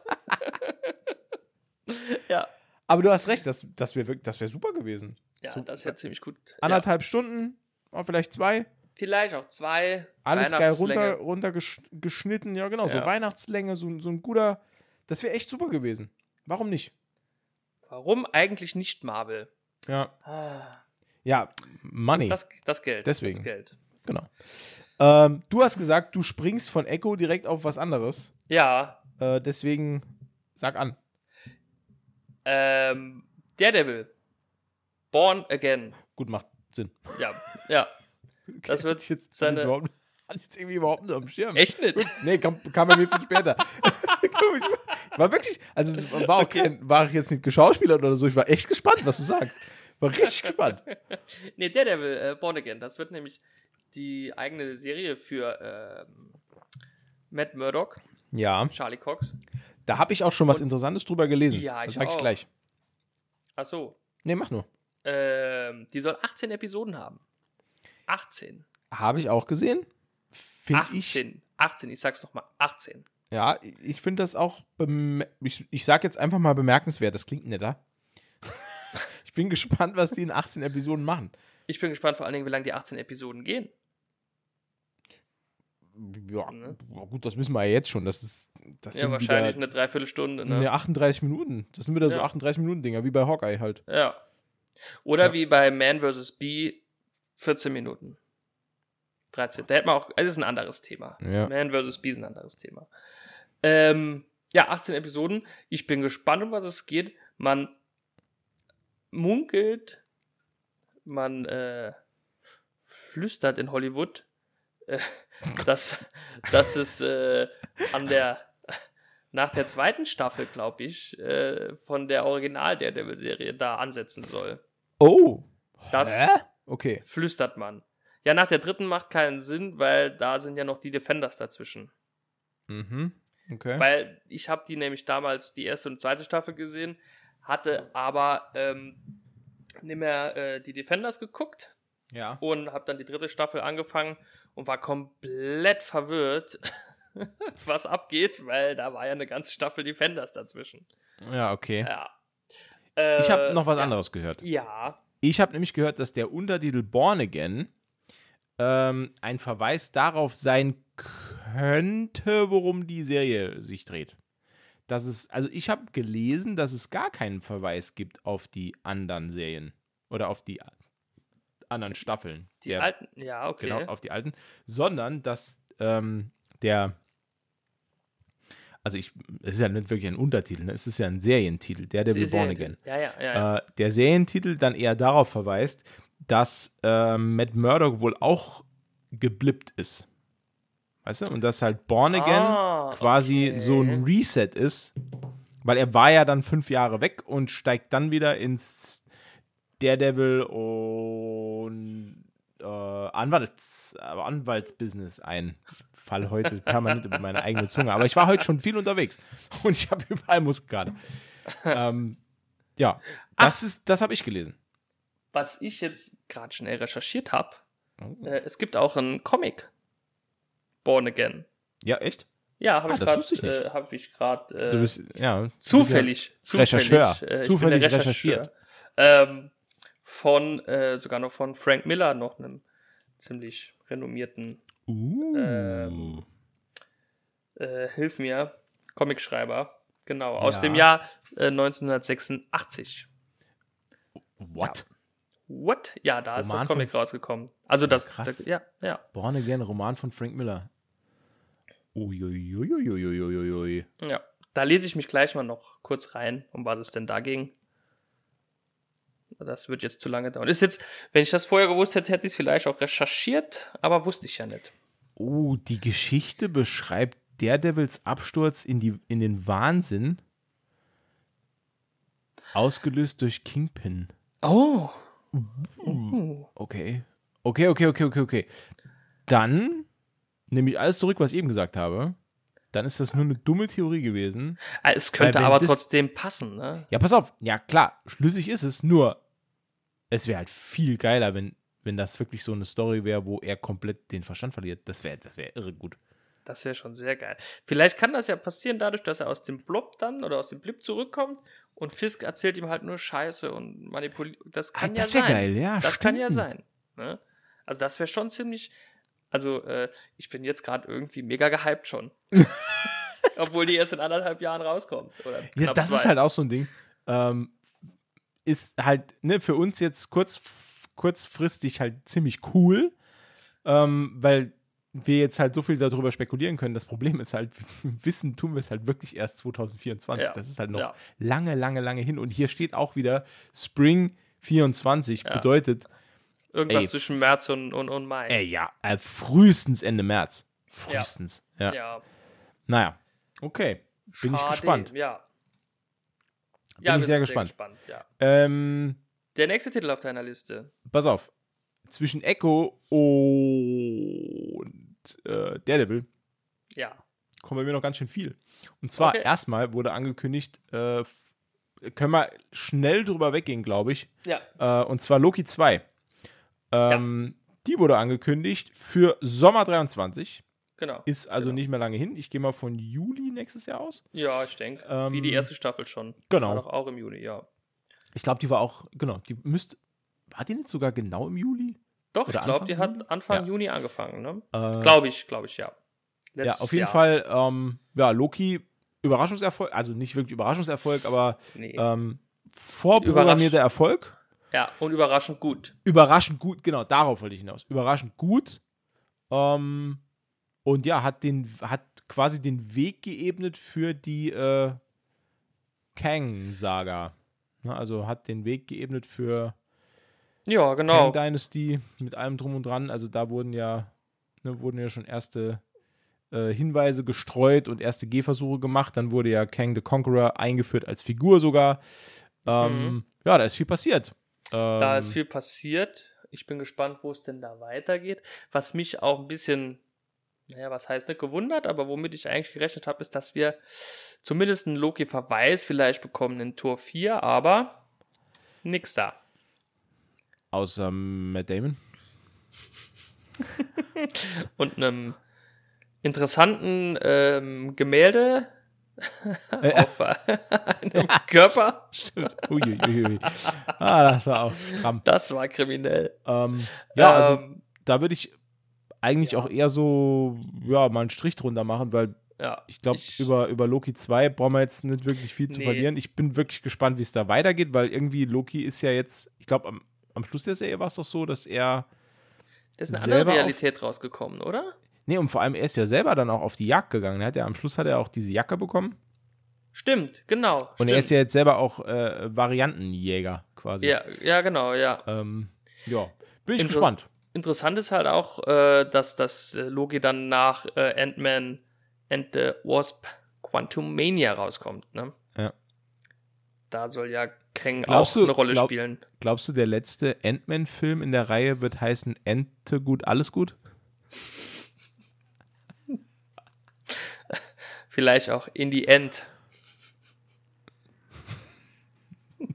ja. Aber du hast recht, das, das wäre das wär super gewesen. Ja, So, das ist ja ziemlich gut. Ja. Anderthalb Stunden, oh, vielleicht zwei. Vielleicht auch zwei. Alles geil runter, geschnitten, ja genau, so Ja. Weihnachtslänge, so, so ein guter, das wäre echt super gewesen. Warum nicht? Warum eigentlich nicht Marvel? Ja, Ah, ja, Money, Das, das Geld. Deswegen. Das Geld. genau. Ähm, du hast gesagt, du springst von Echo direkt auf was anderes, Ja, äh, deswegen sag an. ähm, Daredevil. Born Again. Gut, macht Sinn. Ja, ja. Das wird ich jetzt, seine- ich überhaupt, ich jetzt irgendwie überhaupt nicht am Schirm. Echt nicht? Nee, kam, kam bei mir viel später. ich, war, ich wirklich, also es war auch kein, war ich jetzt nicht geschauspielert oder so, ich war echt gespannt, was du sagst. War richtig gespannt. Nee, Daredevil, äh, Born Again. Das wird nämlich die eigene Serie für ähm, Matt Murdock, Ja, Charlie Cox. da habe ich auch schon was Interessantes drüber gelesen. Ja, das ich sag ich auch. gleich. Ach so. Nee, mach nur. Ähm, die soll 18 Episoden haben. 18. Habe ich auch gesehen. Finde ich. 18. 18, ich sag's nochmal. 18. Ja, ich finde das auch, ich, ich sag jetzt einfach mal bemerkenswert, das klingt netter. ich bin gespannt, was die in 18 Episoden machen. Ich bin gespannt vor allen Dingen, wie lange die 18 Episoden gehen. Ja, Ne? gut, das wissen wir ja jetzt schon. Das ist, das ja, sind wahrscheinlich wieder eine Dreiviertelstunde. Ne? ne, 38 Minuten. Das sind wieder so Ja. 38 Minuten Dinger, wie bei Hawkeye halt. Ja. Oder Ja. wie bei Man vs. Bee 14 Minuten. 13. Da hätte man auch, das ist ein anderes Thema. Ja. Man vs. Bee ist ein anderes Thema. Ähm, ja, 18 Episoden. Ich bin gespannt, um was es geht. Man munkelt, man äh, flüstert in Hollywood, äh, dass, dass es äh, an der nach der zweiten Staffel, glaube ich, äh, von der Original Daredevil-Serie da ansetzen soll. Oh. Das Hä? Okay. flüstert man. Ja, nach der dritten macht keinen Sinn, weil da sind ja noch die Defenders dazwischen. Mhm. Okay. Weil ich habe die nämlich damals die erste und zweite Staffel gesehen, hatte aber ähm, nicht mehr äh, die Defenders geguckt ja. und habe dann die dritte Staffel angefangen und war komplett verwirrt, was abgeht, weil da war ja eine ganze Staffel Defenders dazwischen. Ja, okay. Ja. Ich habe Äh, noch was ja. anderes gehört. Ja, Ich habe nämlich gehört, dass der Untertitel Born Again ähm, ein Verweis darauf sein könnte, worum die Serie sich dreht. Dass es, also ich habe gelesen, dass es gar keinen Verweis gibt auf die anderen Serien oder auf die anderen Staffeln. Die der, alten, ja, okay. Genau, auf die alten, sondern dass ähm, der, also ich, es ist ja nicht wirklich ein Untertitel, ne? es ist ja ein Serientitel, der Devil Sehr- Born Again. Ja, ja, ja. Äh, der Serientitel dann eher darauf verweist, dass äh, Matt Murdock wohl auch geblippt ist. Weißt du? Und dass halt Born Again Ah, quasi okay. so ein Reset ist, weil er war ja dann fünf Jahre weg und steigt dann wieder ins Daredevil und äh, Anwalts, Anwaltsbusiness ein. Fall heute permanent über meine eigene Zunge. Aber ich war heute schon viel unterwegs und ich habe überall Muskelkater. ähm, ja, das ist, das habe ich gelesen. Was ich jetzt gerade schnell recherchiert habe, Oh. äh, es gibt auch einen Comic. Born Again. Ja, echt? Ja, habe Ah, ich gerade äh, hab ich grad, äh, Du bist, ja. zufällig, zufällig, Rechercheur. äh, ich bin Zufällig der recherchiert. Ähm, von, äh, sogar noch von Frank Miller, noch einem ziemlich renommierten, Uh. Ähm, äh, hilf mir, Comicschreiber. Genau, aus Ja. dem Jahr äh, 1986. What? What? Ja, da ist Roman das Comic rausgekommen. Also das, krass. das ja, ja, Born Again, Roman von Frank Miller. Uiuiuiuiuiui. ja. Da lese ich mich gleich mal noch kurz rein, um was es denn da ging. Das wird jetzt zu lange dauern. Ist jetzt, wenn ich das vorher gewusst hätte, hätte ich es vielleicht auch recherchiert, aber wusste ich ja nicht. Oh, die Geschichte beschreibt Daredevils Absturz in, die, in den Wahnsinn, ausgelöst durch Kingpin. Oh. Okay. Okay, okay, okay, okay, okay. Dann nehme ich alles zurück, was ich eben gesagt habe. Dann ist das nur eine dumme Theorie gewesen. Ah, Es könnte aber trotzdem passen, ne? Ja, pass auf. Ja, klar, schlüssig ist es, nur es wäre halt viel geiler, wenn, wenn das wirklich so eine Story wäre, wo er komplett den Verstand verliert. Das wäre das wär irre gut. Das wäre schon sehr geil. Vielleicht kann das ja passieren dadurch, dass er aus dem Blob dann oder aus dem Blip zurückkommt und Fisk erzählt ihm halt nur Scheiße und manipuliert. Das kann Ah, ja das wär sein. geil, ja, Das kann ja stimmt. sein. Ne? Also das wäre schon ziemlich. Also äh, ich bin jetzt gerade irgendwie mega gehypt schon. Obwohl die erst in anderthalb Jahren rauskommt. Oder Ja, das ist zwei. halt auch so ein Ding. Ähm, ist halt ne, für uns jetzt kurz, kurzfristig halt ziemlich cool, ähm, weil wir jetzt halt so viel darüber spekulieren können. Das Problem ist halt, wissen tun wir es halt wirklich erst 2024. Ja. Das ist halt noch Ja. lange, lange, lange hin. Und hier steht auch wieder Spring 24 Ja. bedeutet, Irgendwas ey, zwischen März und, und, und Mai. ey, ja, äh, frühestens Ende März. Frühestens. Ja. ja. Naja, okay. Bin ich Schade, gespannt. Ja. Bin ja, ich sehr sind gespannt. ja. Ähm, Der nächste Titel auf deiner Liste. pass auf. Zwischen Echo und äh, Daredevil Ja. kommen bei mir noch ganz schön viel. Und zwar Okay. erstmal wurde angekündigt, äh, können wir schnell drüber weggehen, glaube ich. Ja. Äh, und zwar Loki 2. Ähm, Die wurde angekündigt für Sommer 23. Genau. Ist also genau. nicht mehr lange hin. Ich gehe mal von Juli nächstes Jahr aus. Ja, ich denke. Ähm, Wie die erste Staffel schon. genau. War doch auch im Juni, ja. Ich glaube, die war auch, genau, die müsste, war die nicht sogar genau im Juli? Doch, Oder ich glaube, die hat Anfang Ja. Juni angefangen, ne? Äh, Glaube ich, glaube ich, ja. Ja, Letztes auf jeden Jahr. Fall, ähm, ja, Loki, Überraschungserfolg, also nicht wirklich Überraschungserfolg, aber Nee. ähm, vorprogrammierter Erfolg. ja, und überraschend gut. Überraschend gut, genau, darauf wollte ich hinaus. Überraschend gut. Ähm, und ja, hat den, hat quasi den Weg geebnet für die äh, Kang-Saga. Ne, also hat den Weg geebnet für Ja, genau. Kang Dynasty mit allem drum und dran. Also da wurden ja, ne, wurden ja schon erste äh, Hinweise gestreut und erste Gehversuche gemacht. Dann wurde ja Kang the Conqueror eingeführt als Figur sogar. Ähm, Ja, da ist viel passiert. Ähm, Da ist viel passiert. Ich bin gespannt, wo es denn da weitergeht. Was mich auch ein bisschen, naja, was heißt nicht gewundert, aber womit ich eigentlich gerechnet habe, ist, dass wir zumindest einen Loki-Verweis vielleicht bekommen in Tor 4, aber nix da. Außer Matt Damon. Und einem interessanten ähm, Gemälde auf äh, einem Körper. Stimmt. Uiuiui. Ah, das war auch stramm. Das war kriminell. Ähm, ja, also Ähm, da würde ich eigentlich auch eher so, ja, mal einen Strich drunter machen, weil ja, ich glaube, über, über Loki 2 brauchen wir jetzt nicht wirklich viel zu Nee. verlieren. Ich bin wirklich gespannt, wie es da weitergeht, weil irgendwie Loki ist ja jetzt, ich glaube, am, am Schluss der Serie war es doch so, dass er, da ist eine andere auf- Realität rausgekommen, oder? nee, und vor allem, er ist ja selber dann auch auf die Jagd gegangen. Er hat ja, am Schluss hat er auch diese Jacke bekommen Stimmt, genau. und stimmt. er ist ja jetzt selber auch äh, Variantenjäger quasi. ja, ja, genau, ja. Ähm, ja, bin ich Inter- gespannt. Interessant ist halt auch, äh, dass das äh, Loki dann nach äh, Ant-Man and the Wasp Quantumania rauskommt. Ne? Ja. Da soll ja Kang Glaubst auch du- eine Rolle glaub- spielen. Glaubst du, der letzte Ant-Man-Film in der Reihe wird heißen Ente gut, alles gut? Vielleicht auch in the End.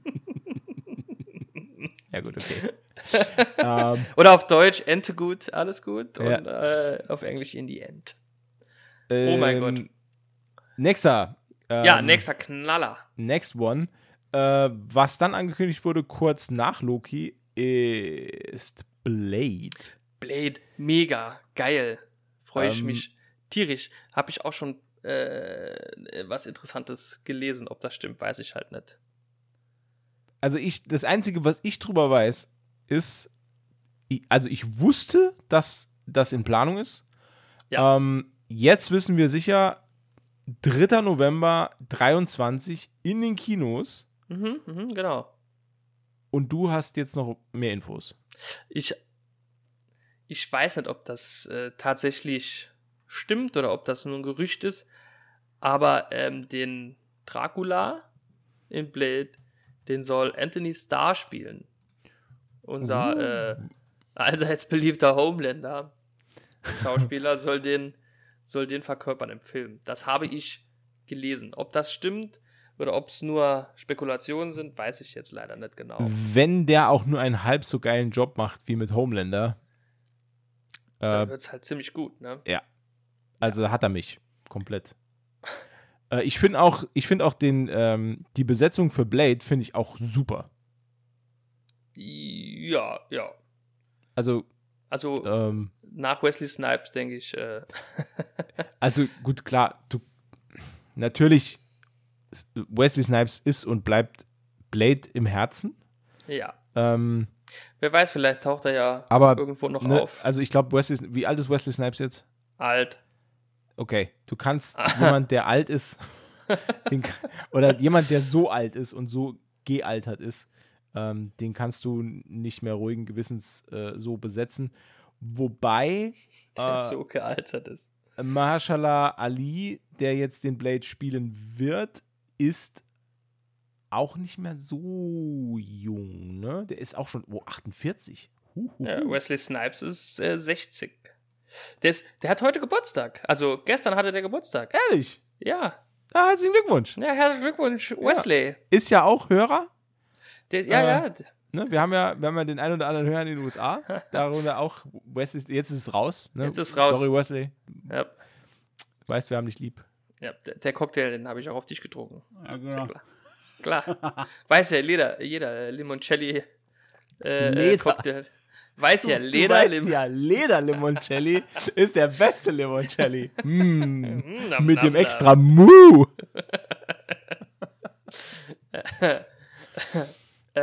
Ja, gut, okay. ähm, Oder auf Deutsch Ente gut, alles gut. Ja. Und äh, auf Englisch in the End. Oh mein ähm, Gott. Nächster. Ähm, ja, nächster Knaller. Next one. Äh, was dann angekündigt wurde, kurz nach Loki, ist Blade. Blade, mega, geil. Freue ich Ähm, mich tierisch. Habe ich auch schon äh, was Interessantes gelesen. Ob das stimmt, weiß ich halt nicht. Also ich, das Einzige, was ich drüber weiß, ist, also ich wusste, dass das in Planung ist. Ja. Ähm, jetzt wissen wir sicher, 3. November 23 in den Kinos Mhm, mhm, genau. und du hast jetzt noch mehr Infos. Ich, ich weiß nicht, ob das äh, tatsächlich stimmt oder ob das nur ein Gerücht ist, aber ähm, den Dracula in Blade, den soll Anthony Starr spielen. Unser Uh. äh, allseits beliebter Homelander. Schauspieler soll den, soll den verkörpern im Film. Das habe ich gelesen. Ob das stimmt oder ob es nur Spekulationen sind, weiß ich jetzt leider nicht genau. Wenn der auch nur einen halb so geilen Job macht wie mit Homelander, äh, Dann wird es halt ziemlich gut, ne? Ja. Also da hat er mich komplett. äh, ich finde auch, ich finde auch den, ähm, die Besetzung für Blade finde ich auch super. Ja, ja. Also, Also ähm, nach Wesley Snipes denke ich, äh, also gut, klar, du natürlich Wesley Snipes ist und bleibt Blade im Herzen. ja. Ähm, Wer weiß, vielleicht taucht er ja Aber, irgendwo noch ne, auf. also ich glaube, Wesley, wie alt ist Wesley Snipes jetzt? Alt. Okay, du kannst jemand, der alt ist, den, oder jemand, der so alt ist und so gealtert ist, ähm, den kannst du nicht mehr ruhigen Gewissens äh, so besetzen. Wobei Der äh, so gealtert ist. Mahershala Ali, der jetzt den Blade spielen wird, ist auch nicht mehr so jung, ne? Der ist auch schon oh, 48. Huhuhu. Ja, Wesley Snipes ist äh, 60. Der, ist, der hat heute Geburtstag. Also gestern hatte der Geburtstag. Ehrlich? Ja. Ah, herzlichen Glückwunsch. Ja, herzlichen Glückwunsch, Wesley. Ist ja auch Hörer. Der, ja, Äh, ja. Ne, wir, haben ja, wir haben ja den einen oder anderen Hörer in den USA. Darunter auch Wesley. Jetzt ist es raus. Ne? Jetzt ist raus. Sorry, Wesley. ja. Du weißt, wir haben dich lieb. ja der, der Cocktail, den habe ich auch auf dich getrunken. Ja, Ist ja klar. Klar. Weiß ja jeder, jeder äh, Limoncelli äh, Leder. äh, Cocktail. Weiß ja, Du Leder, weißt Lim ja, Leder Limoncelli ist der beste Limoncelli. Mm, Mm, nam, mit nam, dem nam. extra Mu.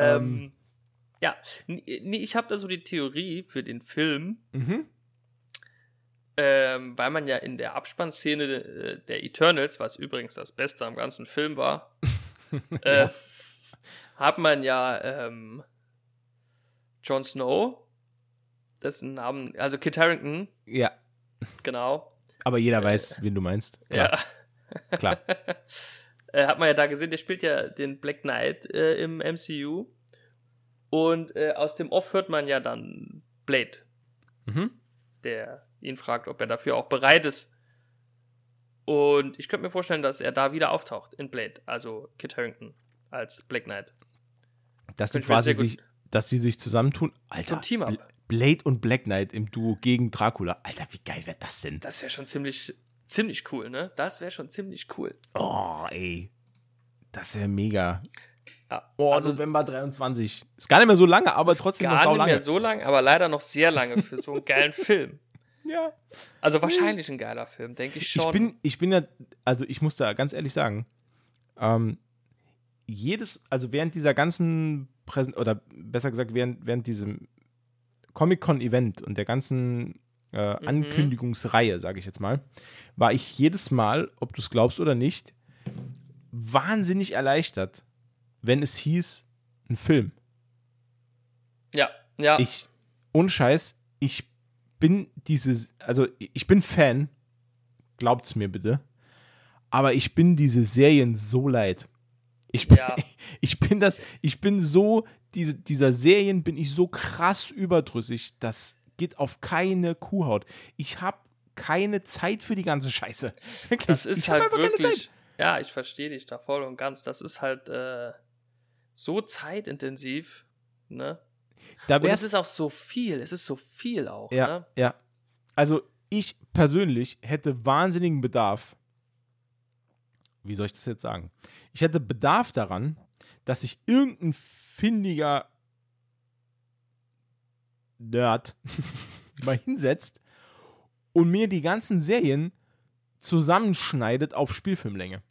Ähm, ja, nee, ich habe da so die Theorie für den Film, Mhm. ähm, weil man ja in der Abspannszene äh, der Eternals, was übrigens das Beste am ganzen Film war, äh, hat man ja ähm, Jon Snow, dessen Namen, also Kit Harington, Ja, genau, aber jeder weiß, wen du meinst. Klar, ja, klar. äh, hat man ja da gesehen, der spielt ja den Black Knight äh, im MCU. Und äh, aus dem Off hört man ja dann Blade, Mhm. der ihn fragt, ob er dafür auch bereit ist. Und ich könnte mir vorstellen, dass er da wieder auftaucht in Blade, also Kit Harington als Black Knight. Dass ich mir quasi sich, dass sie sich zusammentun. Alter, Team-Up. Bl- Blade und Black Knight im Duo gegen Dracula. Alter, wie geil wäre das denn? Das wäre schon ziemlich, ziemlich cool, ne? Das wäre schon ziemlich cool. Oh, ey. Das wäre mega. Ja, Oh, also November 23. Ist gar nicht mehr so lange, aber trotzdem noch gar sau nicht lange. mehr so lang, aber leider noch sehr lange für so einen geilen Film. Ja. Also wahrscheinlich ein geiler Film, denke ich schon. Ich bin, ich bin ja, also ich muss da ganz ehrlich sagen, ähm, jedes, also während dieser ganzen Präsent oder besser gesagt, während, während diesem Comic-Con-Event und der ganzen äh, Ankündigungsreihe, sage ich jetzt mal, war ich jedes Mal, ob du es glaubst oder nicht, wahnsinnig erleichtert, wenn es hieß, ein Film. ja, ja. Ich, ohne Scheiß, ich bin dieses, also ich bin Fan, glaubt's mir bitte, aber ich bin diese Serien so leid. Ich bin, Ja. ich bin das, ich bin so, diese, dieser Serien bin ich so krass überdrüssig, das geht auf keine Kuhhaut. Ich habe keine Zeit für die ganze Scheiße. Wirklich. das ist ich halt einfach keine wirklich. Zeit. Ja, ich verstehe dich da voll und ganz. Das ist halt äh, so zeitintensiv, ne? Da Und es ist auch so viel, es ist so viel auch, Ja, ne? ja. Also ich persönlich hätte wahnsinnigen Bedarf. Wie soll ich das jetzt sagen? Ich hätte Bedarf daran, dass sich irgendein findiger Nerd mal hinsetzt und mir die ganzen Serien zusammenschneidet auf Spielfilmlänge.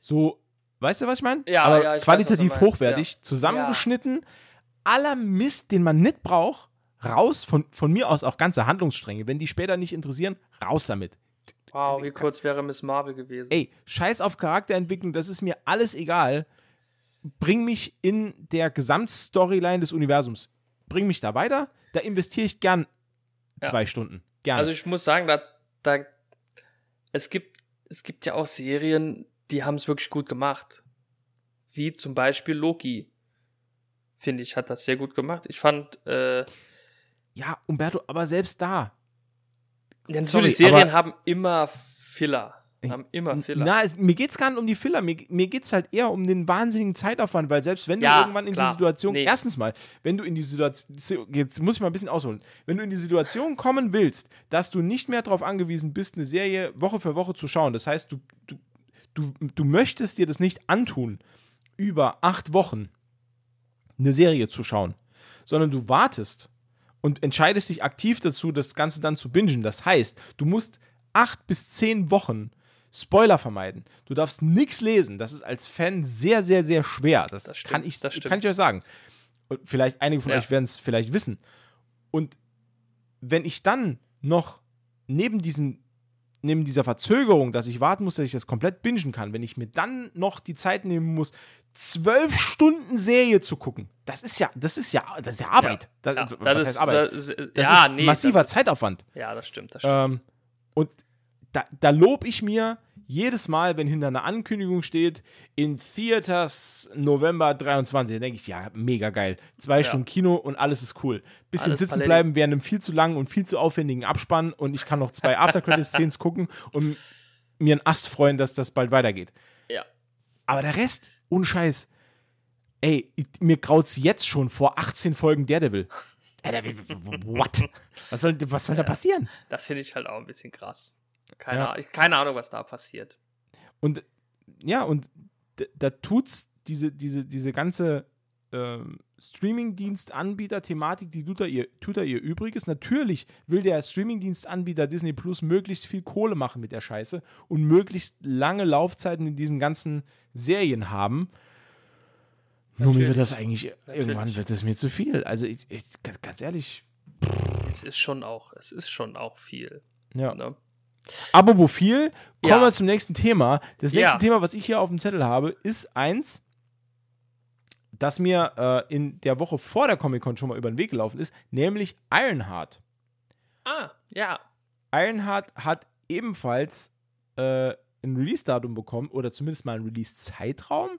So, weißt du, was ich meine? Ja, Aber ja, weiß, qualitativ meinst, hochwertig, zusammengeschnitten, aller Mist, den man nicht braucht, raus, von, von mir aus auch ganze Handlungsstränge. Wenn die später nicht interessieren, raus damit. Wow, wie kurz wäre Miss Marvel gewesen? Ey, scheiß auf Charakterentwicklung, das ist mir alles egal. Bring mich in der Gesamtstoryline des Universums. Bring mich da weiter, da investiere ich gern Ja. zwei Stunden. Gern. Also ich muss sagen, da, da es gibt es gibt ja auch Serien, die haben es wirklich gut gemacht. Wie zum Beispiel Loki. Finde ich, hat das sehr gut gemacht. Ich fand, äh, ja, Umberto, aber selbst da. ja, natürlich, Sorry, Serien haben immer Filler. Haben immer Filler. Na, es, mir geht es gar nicht um die Filler, mir, mir geht es halt eher um den wahnsinnigen Zeitaufwand, weil selbst wenn du Ja, irgendwann in klar. die Situation, Nee. erstens mal, wenn du in die Situation, jetzt muss ich mal ein bisschen ausholen, wenn du in die Situation kommen willst, dass du nicht mehr darauf angewiesen bist, eine Serie Woche für Woche zu schauen, das heißt, du, du, du, du möchtest dir das nicht antun, über acht Wochen eine Serie zu schauen, sondern du wartest und entscheidest dich aktiv dazu, das Ganze dann zu bingen. Das heißt, du musst acht bis zehn Wochen Spoiler vermeiden. Du darfst nichts lesen. Das ist als Fan sehr, sehr, sehr schwer. Das, Das stimmt, kann, ich, das kann ich euch sagen. Und vielleicht einige von Ja. euch werden es vielleicht wissen. Und wenn ich dann noch neben diesem neben dieser Verzögerung, dass ich warten muss, dass ich das komplett bingen kann, wenn ich mir dann noch die Zeit nehmen muss, zwölf Stunden Serie zu gucken, das ist ja, das ist ja, das ist ja Arbeit. Das, Ja, was das heißt ist, Arbeit? das, Das ja, ist nee, massiver das Zeitaufwand. Ja, das stimmt, das stimmt. Ähm, und da, da lobe ich mir jedes Mal, wenn hinter einer Ankündigung steht, in Theaters November 23, dann denke ich, ja, mega geil. Zwei Stunden Kino und alles ist cool. Bisschen Alles sitzen bleiben während einem viel zu langen und viel zu aufwendigen Abspann und ich kann noch zwei After-Credit-Scenes gucken und mir einen Ast freuen, dass das bald weitergeht. ja. Aber der Rest, ohne Scheiß, ey, mir graut's jetzt schon vor 18 Folgen Daredevil. Alter, wie- what? Was soll, was soll da passieren? Das finde ich halt auch ein bisschen krass. Keine, Ja. Ahnung, keine Ahnung, was da passiert. Und ja, und da tut's diese, diese, diese ganze ähm, Streaming-Dienst-Anbieter-Thematik, die tut da, ihr, tut da ihr Übriges. Natürlich will der Streaming-Dienst-Anbieter Disney Plus möglichst viel Kohle machen mit der Scheiße und möglichst lange Laufzeiten in diesen ganzen Serien haben. Nur mir Natürlich. wird das eigentlich, irgendwann Natürlich. wird es mir zu viel. Also ich, ich ganz ehrlich, Es ist schon auch, es ist schon auch viel. ja. Ne? Apropos viel, kommen Ja. wir zum nächsten Thema. Das nächste Ja. Thema, was ich hier auf dem Zettel habe, ist eins, das mir äh, in der Woche vor der Comic-Con schon mal über den Weg gelaufen ist, nämlich Ironheart. Ah, ja. Ironheart hat ebenfalls äh, ein Release-Datum bekommen oder zumindest mal einen Release-Zeitraum.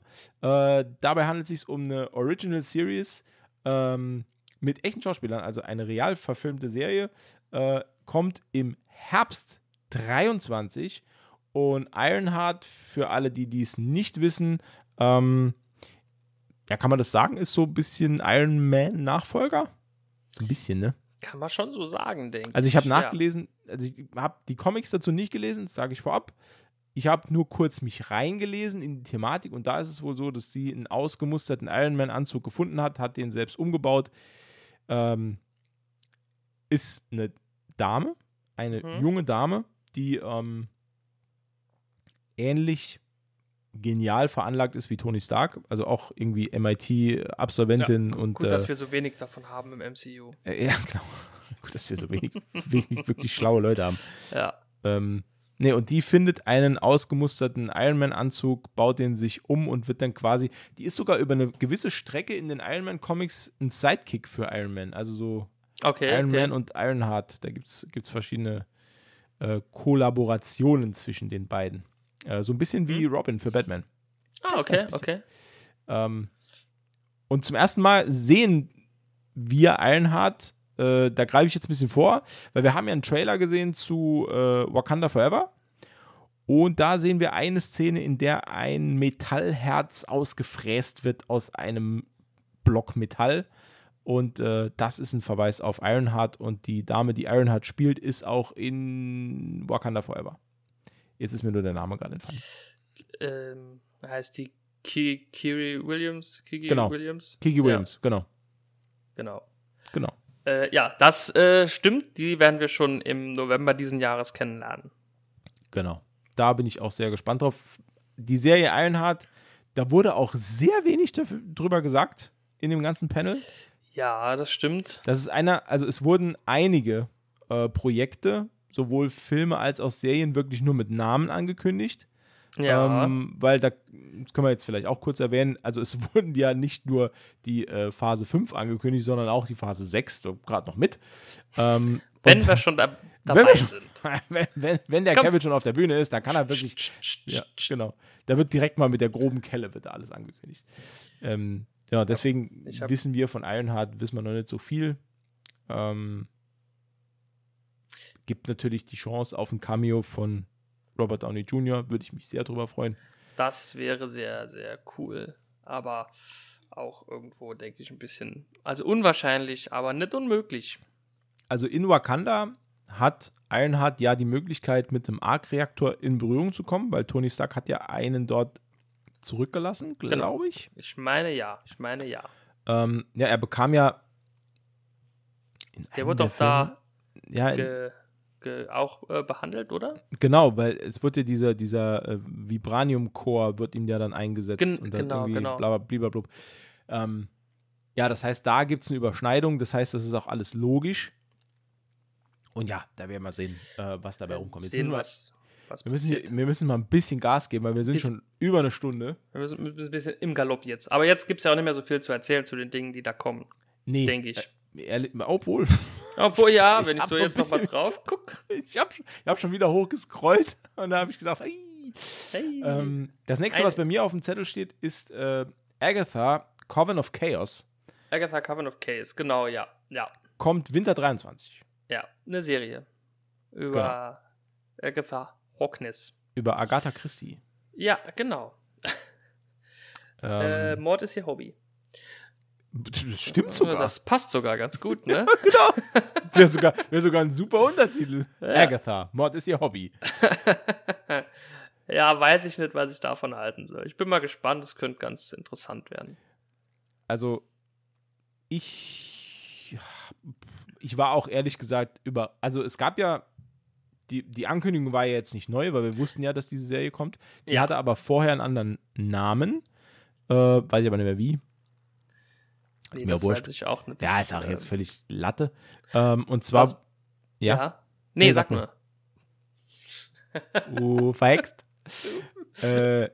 Äh, dabei handelt es sich um eine Original Series ähm, mit echten Schauspielern, also eine real verfilmte Serie, äh, kommt im Herbst 23 und Ironheart, für alle, die dies nicht wissen, ähm, ja, kann man das sagen, ist so ein bisschen Iron Man-Nachfolger? Ein bisschen, ne? Kann man schon so sagen, denke ich. Also ich habe Ja. nachgelesen, also ich habe die Comics dazu nicht gelesen, sage ich vorab. Ich habe nur kurz mich reingelesen in die Thematik und da ist es wohl so, dass sie einen ausgemusterten Iron Man-Anzug gefunden hat, hat den selbst umgebaut. Ähm, ist eine Dame, eine Mhm. junge Dame, die ähm, ähnlich genial veranlagt ist wie Tony Stark, also auch irgendwie MIT-Absolventin und Gut, äh, dass wir so wenig davon haben im MCU. äh, ja, genau. Gut, dass wir so wenig, wenig wirklich schlaue Leute haben. Ja. Ähm, nee, und die findet einen ausgemusterten Iron Man-Anzug, baut den sich um und wird dann quasi, die ist sogar über eine gewisse Strecke in den Iron Man-Comics ein Sidekick für Iron Man. Also so Okay. Iron okay. Man und Ironheart. Da gibt es verschiedene äh, Kollaborationen zwischen den beiden. Äh, so ein bisschen wie Robin für Batman. ah, okay, okay. Ähm, und zum ersten Mal sehen wir Ironheart, äh, da greife ich jetzt ein bisschen vor, weil wir haben ja einen Trailer gesehen zu äh, Wakanda Forever. Und da sehen wir eine Szene, in der ein Metallherz ausgefräst wird aus einem Block Metall. Und äh, das ist ein Verweis auf Ironheart. Und die Dame, die Ironheart spielt, ist auch in Wakanda Forever. Jetzt ist mir nur der Name gerade entfallen. Ähm, heißt die Ki Kiri Williams? Kiki Genau. Williams? Kiki Williams, genau. Ja, genau. Genau. Äh, ja, das äh, stimmt. Die werden wir schon im November diesen Jahres kennenlernen. Genau. Da bin ich auch sehr gespannt drauf. Die Serie Ironheart, da wurde auch sehr wenig dafür, drüber gesagt in dem ganzen Panel. Ja, das stimmt. Das ist einer, also es wurden einige äh, Projekte, sowohl Filme als auch Serien, wirklich nur mit Namen angekündigt. Ja. Ähm, weil da das können wir jetzt vielleicht auch kurz erwähnen, also es wurden ja nicht nur die äh, Phase 5 angekündigt, sondern auch die Phase 6, gerade noch mit. Ähm, wenn wir schon da, wenn dabei wir schon- sind. wenn, wenn, wenn der Komm. Kevin schon auf der Bühne ist, dann kann er wirklich ja, genau. Da wird direkt mal mit der groben Kelle da alles angekündigt. Ähm, ja, deswegen hab- wissen wir von Ironheart, wissen wir noch nicht so viel. Ähm, gibt natürlich die Chance auf ein Cameo von Robert Downey Jr., würde ich mich sehr drüber freuen. Das wäre sehr, sehr cool. Aber auch irgendwo, denke ich, ein bisschen. Also unwahrscheinlich, aber nicht unmöglich. Also in Wakanda hat Ironheart ja die Möglichkeit, mit einem Arc-Reaktor in Berührung zu kommen, weil Tony Stark hat ja einen dort zurückgelassen, glaube Genau. ich. Ich meine ja. Ich meine ja. Ähm, ja, er bekam ja. Der wurde doch da Ja, ge, ge, auch äh, behandelt, oder? genau, weil es wird ja dieser, dieser äh, Vibranium-Core wird ihm ja dann eingesetzt Gen- und dann genau, irgendwie genau. bla bla bla bla. Ähm, ja, das heißt, da gibt es eine Überschneidung, das heißt, das ist auch alles logisch. Und ja, da werden wir sehen, äh, was dabei rumkommt. Jetzt Sehen, was, was wir, müssen hier, wir müssen mal ein bisschen Gas geben, weil wir sind Bis- schon über eine Stunde. Wir müssen, ein bisschen im Galopp jetzt. Aber jetzt gibt es ja auch nicht mehr so viel zu erzählen zu den Dingen, die da kommen. Nee. Denke ich. Äh, obwohl, Obwohl, ja, Ich wenn ich so jetzt nochmal drauf gucke. ich habe ich hab schon wieder hochgescrollt und da habe ich gedacht. Hey. Ähm, das nächste, was bei mir auf dem Zettel steht, ist äh, Agatha, Coven of Chaos. Agatha Coven of Case, genau, ja. Ja, Kommt Winter 23 ja. Eine Serie. Über Agatha Harkness. über Agatha Christie. Ja, genau. Äh, Ähm, Mord ist ihr Hobby. das stimmt sogar. Das passt sogar ganz gut, ne? Wäre sogar, wär sogar ein super Untertitel. Ja. Agatha, Mord ist ihr Hobby. ja, weiß ich nicht, was ich davon halten soll. Ich bin mal gespannt, es könnte ganz interessant werden. Also, ich, ich war auch ehrlich gesagt über, also es gab ja, die, die Ankündigung war ja jetzt nicht neu, weil wir wussten ja, dass diese Serie kommt. Die Ja. hatte aber vorher einen anderen Namen. Äh, weiß ich aber nicht mehr wie. Nee, mir das wurscht. weiß ich auch nicht. Ja, ist auch Ähm, jetzt völlig Latte. Ähm, und zwar, was- ja, Ja. Nee, Nee, sag sag nur. du verhext. äh,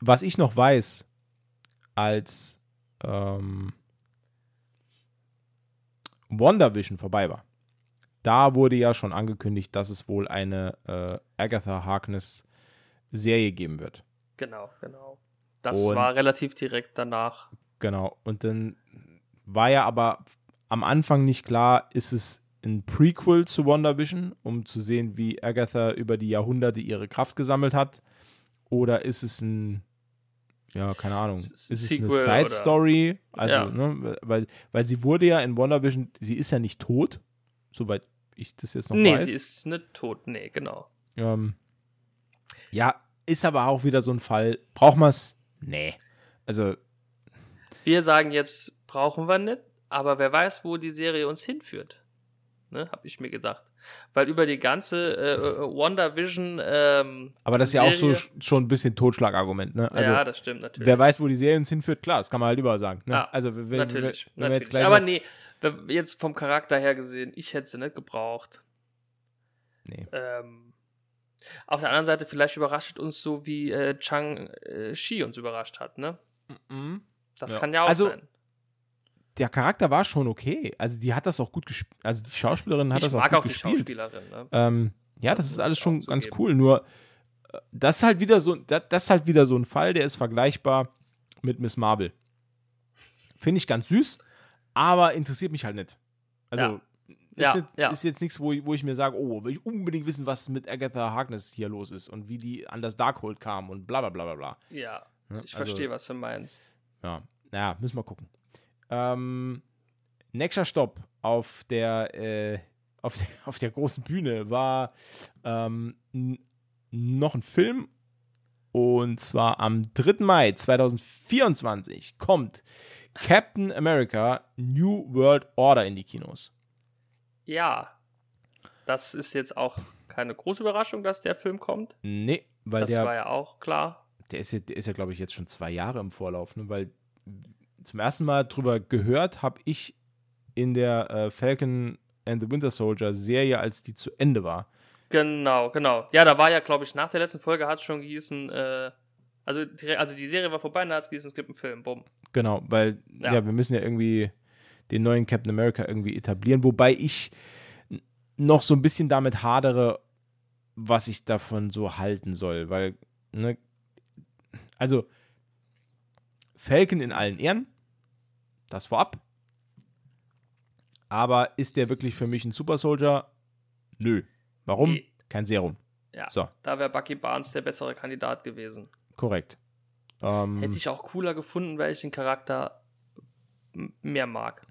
was ich noch weiß, als ähm, WandaVision vorbei war, da wurde ja schon angekündigt, dass es wohl eine äh, Agatha Harkness Serie geben wird. Genau, genau. Das Und- war relativ direkt danach. Genau. Und dann war ja aber am Anfang nicht klar, ist es ein Prequel zu WandaVision, um zu sehen, wie Agatha über die Jahrhunderte ihre Kraft gesammelt hat, oder ist es ein ja, keine Ahnung. Ist es eine Side oder- Story? Also, Ja. ne, weil, weil sie wurde ja in WandaVision, sie ist ja nicht tot, soweit ich das jetzt noch nee, weiß. sie ist nicht tot. Nee, genau. Ähm, ja, ist aber auch wieder so ein Fall. Braucht man es? Nee. Also, Wir sagen jetzt, brauchen wir nicht, aber wer weiß, wo die Serie uns hinführt. Ne, hab ich mir gedacht. Weil über die ganze äh, äh, WandaVision ähm, aber das ist ja auch so Serie- sch- schon ein bisschen Totschlagargument, ne? Also, ja, das stimmt natürlich. wer weiß, wo die Serie uns hinführt, klar, das kann man halt überall sagen. Ne? Ja, also, wenn, natürlich. wenn, wenn wir natürlich. jetzt gleich Aber nee, jetzt vom Charakter her gesehen, ich hätte sie nicht gebraucht. Nee. Ähm, auf der anderen Seite, vielleicht überrascht uns so, wie äh, Chang äh, Shi uns überrascht hat, ne? Mhm. Das Ja. kann ja auch Also, sein. Der Charakter war schon okay. Also, die hat das auch gut gespielt. Also, die Schauspielerin hat Ich das auch mag gut auch die gespielt. Schauspielerin, ne? Ähm, ja, das Das ist alles ich schon auch ganz cool. Nur, äh, das ist halt wieder so, das, das halt wieder so ein Fall, der ist vergleichbar mit Miss Marvel. Finde ich ganz süß, aber interessiert mich halt nicht. Also, Ja. Ist, Ja, jetzt, ja. ist jetzt nichts, wo ich, wo ich mir sage, oh, will ich unbedingt wissen, was mit Agatha Harkness hier los ist und wie die an das Darkhold kam und bla bla bla bla bla. Ja, ich Also, verstehe, was du meinst. Ja, naja, müssen wir gucken. Ähm, nächster Stopp auf der, äh, auf der, auf der großen Bühne war ähm, noch ein Film. Und zwar am 3. Mai 2024 kommt Captain America New World Order in die Kinos. Ja, das ist jetzt auch keine große Überraschung, dass der Film kommt. Nee, weil Das der, war ja auch klar. der ist ja, der ist ja glaube ich, jetzt schon zwei Jahre im Vorlauf, ne? weil zum ersten Mal drüber gehört habe ich in der äh, Falcon and the Winter Soldier Serie, als die zu Ende war. Genau, genau. Ja, da war ja, glaube ich, nach der letzten Folge hat es schon gießen, äh, also, die, also die Serie war vorbei, da hat es gießen, es gibt einen Film, bumm. Genau, weil ja. Ja. wir müssen ja irgendwie den neuen Captain America irgendwie etablieren, wobei ich noch so ein bisschen damit hadere, was ich davon so halten soll, weil, ne, also Falcon in allen Ehren, das vorab, aber ist der wirklich für mich ein Super Soldier? Nö. Warum? Nee. Kein Serum. Ja, So. da wäre Bucky Barnes der bessere Kandidat gewesen. Korrekt. Ähm, Hätte ich auch cooler gefunden, weil ich den Charakter mehr mag.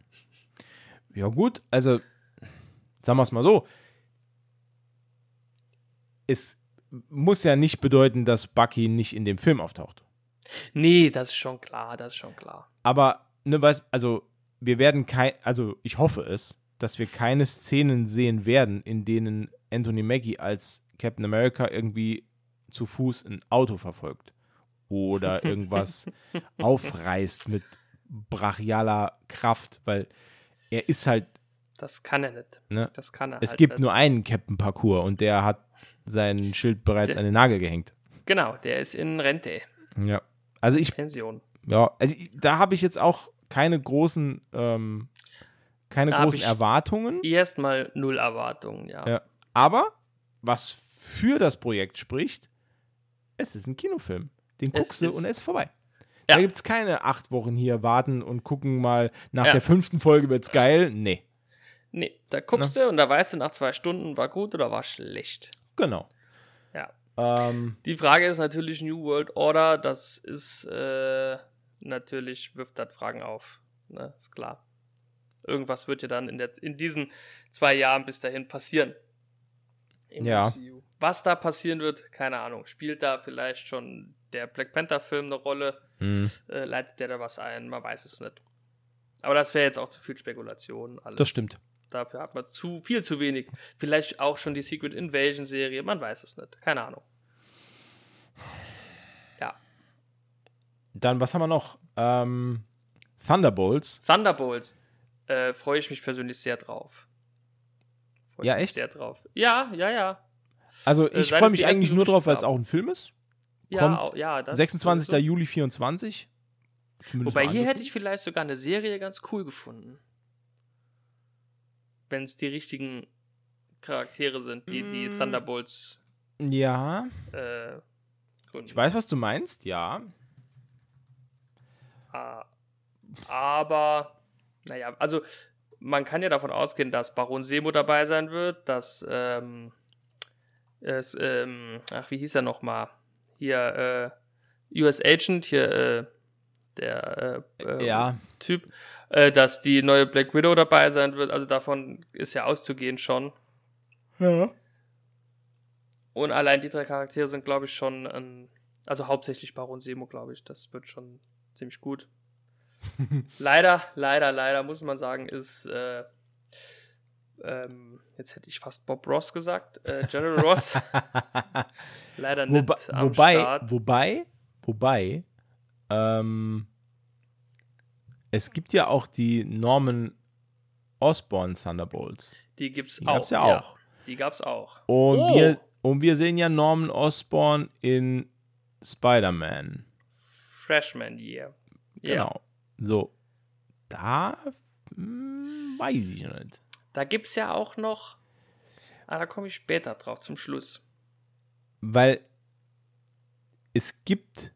Ja, gut, also sagen wir es mal so. Es muss ja nicht bedeuten, dass Bucky nicht in dem Film auftaucht. Nee, das ist schon klar, das ist schon klar. Aber, ne, weiß, also, wir werden kein, also ich hoffe es, dass wir keine Szenen sehen werden, in denen Anthony Mackie als Captain America irgendwie zu Fuß ein Auto verfolgt. Oder irgendwas aufreißt mit brachialer Kraft, weil er ist halt Das kann er nicht. Ne? Das kann er Es halt gibt nicht. nur einen Captain Parcours und der hat sein Schild bereits an den Nagel gehängt. Genau, der ist in Rente, Ja. Also ich, Pension. ja, also ich, da habe ich jetzt auch keine großen, ähm, keine Da großen Erwartungen. Erstmal null Erwartungen, ja. Ja. Aber was für das Projekt spricht, es ist ein Kinofilm. Den Es guckst du und er ist vorbei. Ja. Da gibt es keine acht Wochen hier warten und gucken mal, nach Ja. der fünften Folge wird's geil. Nee, Nee, da guckst du und da weißt du nach zwei Stunden, war gut oder war schlecht. genau. Ja. Ähm, Die Frage ist natürlich New World Order, das ist äh, natürlich, wirft das Fragen auf. Ne, ist klar. Irgendwas wird ja dann in, der, in diesen zwei Jahren bis dahin passieren. Im Ja. MCU. Was da passieren wird, keine Ahnung. Spielt da vielleicht schon der Black Panther-Film eine Rolle? mh, Äh, leitet der da was ein? Man weiß es nicht. Aber das wäre jetzt auch zu viel Spekulation. Alles. das stimmt. Dafür hat man zu viel zu wenig. Vielleicht auch schon die Secret Invasion Serie, man weiß es nicht. Keine Ahnung. Dann, was haben wir noch? Ähm, Thunderbolts. Thunderbolts. Äh, Freue ich mich persönlich sehr drauf. Freu Ja, echt? Sehr drauf. Ja, ja, ja. Also Äh, ich seit freue mich eigentlich nur drauf, weil es auch ein Film ist. Ja, Kommt ja das 26. sowieso. Juli 24. Zumindest Wobei hier hätte ich vielleicht sogar eine Serie ganz cool gefunden. Wenn es die richtigen Charaktere sind, die die Mm. Thunderbolts Ja, äh, ich weiß, was du meinst, ja. Aber, naja, also man kann ja davon ausgehen, dass Baron Semo dabei sein wird, dass, ähm, es, ähm, ach, wie hieß er nochmal? Hier, äh, US Agent, hier, äh, der äh, äh, ja, Typ, äh, dass die neue Black Widow dabei sein wird. Also davon ist ja auszugehen schon. Ja. Und allein die drei Charaktere sind, glaube ich, schon, ein, also hauptsächlich Baron Semo, glaube ich. Das wird schon ziemlich gut. leider, leider, leider, muss man sagen, ist, äh, ähm, jetzt hätte ich fast Bob Ross gesagt, äh, General Ross. leider nicht Wobei, am wobei, Start. wobei, wobei, ähm, es gibt ja auch die Norman Osborn Thunderbolts. Die gibt's Die auch. gab's ja auch. die gab's auch. Und, Oh. wir, und wir sehen ja Norman Osborn in Spider-Man. Freshman Year. Ja. Genau. So. Da hm, weiß ich noch nicht. Da gibt's ja auch noch, ah, da komme ich später drauf, zum Schluss. Weil es gibt,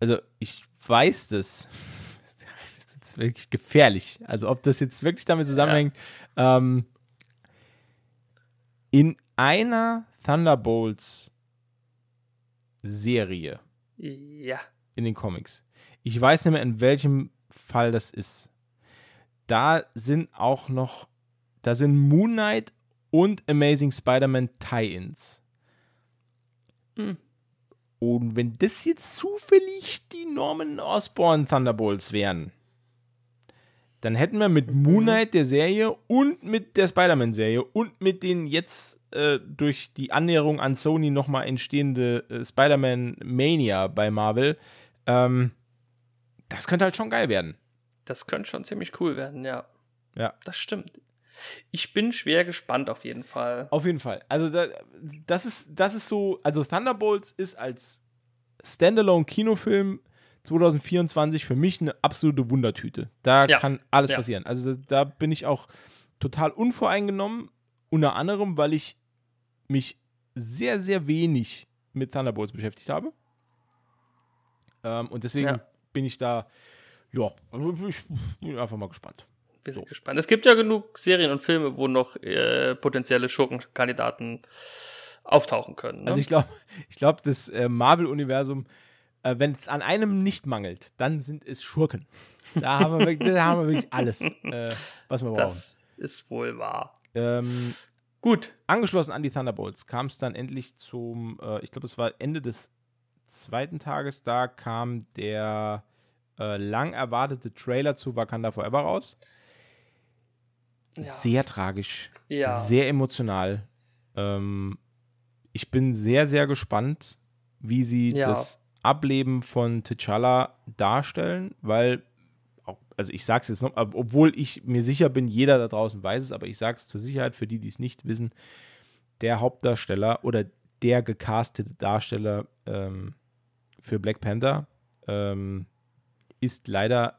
also ich weiß das, das ist jetzt wirklich gefährlich. Also ob das jetzt wirklich damit zusammenhängt, ähm, in einer Thunderbolts Serie Ja. In den Comics. Ich weiß nicht mehr, in welchem Fall das ist. Da sind auch noch, da sind Moon Knight und Amazing Spider-Man Tie-Ins. Hm. Und wenn das jetzt zufällig die Norman Osborn Thunderbolts wären, dann hätten wir mit Moon Knight der Serie und mit der Spider-Man-Serie und mit den jetzt äh, durch die Annäherung an Sony nochmal entstehende äh, Spider-Man-Mania bei Marvel, ähm, das könnte halt schon geil werden. Das könnte schon ziemlich cool werden, ja. Ja. Das stimmt. Ich bin schwer gespannt auf jeden Fall. Auf jeden Fall. Also da, das ist, das ist so, also Thunderbolts ist als Standalone-Kinofilm 2024 für mich eine absolute Wundertüte. Da Ja. kann alles Ja. passieren. Also da, da bin ich auch total unvoreingenommen, unter anderem, weil ich mich sehr, sehr wenig mit Thunderbolts beschäftigt habe. Ähm, und deswegen Ja. bin ich da, ja, also ich bin einfach mal gespannt. Bin So. gespannt. Es gibt ja genug Serien und Filme, wo noch äh, potenzielle Schurkenkandidaten auftauchen können. Ne? Also ich glaube, ich glaub, das äh, Marvel-Universum, äh, wenn es an einem nicht mangelt, dann sind es Schurken. Da haben wir, wirklich- da haben wir wirklich alles, äh, was wir brauchen. das ist wohl wahr. Ähm, Gut. angeschlossen an die Thunderbolts kam es dann endlich zum, äh, ich glaube, es war Ende des zweiten Tages, da kam der äh, lang erwartete Trailer zu Wakanda Forever raus. Ja. Sehr tragisch, Ja. sehr emotional. Ähm, ich bin sehr, sehr gespannt, wie sie Ja. das Ableben von T'Challa darstellen, weil, also ich sage es jetzt noch, ob- obwohl ich mir sicher bin, jeder da draußen weiß es, aber ich sage es zur Sicherheit für die, die es nicht wissen, der Hauptdarsteller oder der gecastete Darsteller ähm, für Black Panther ähm, ist leider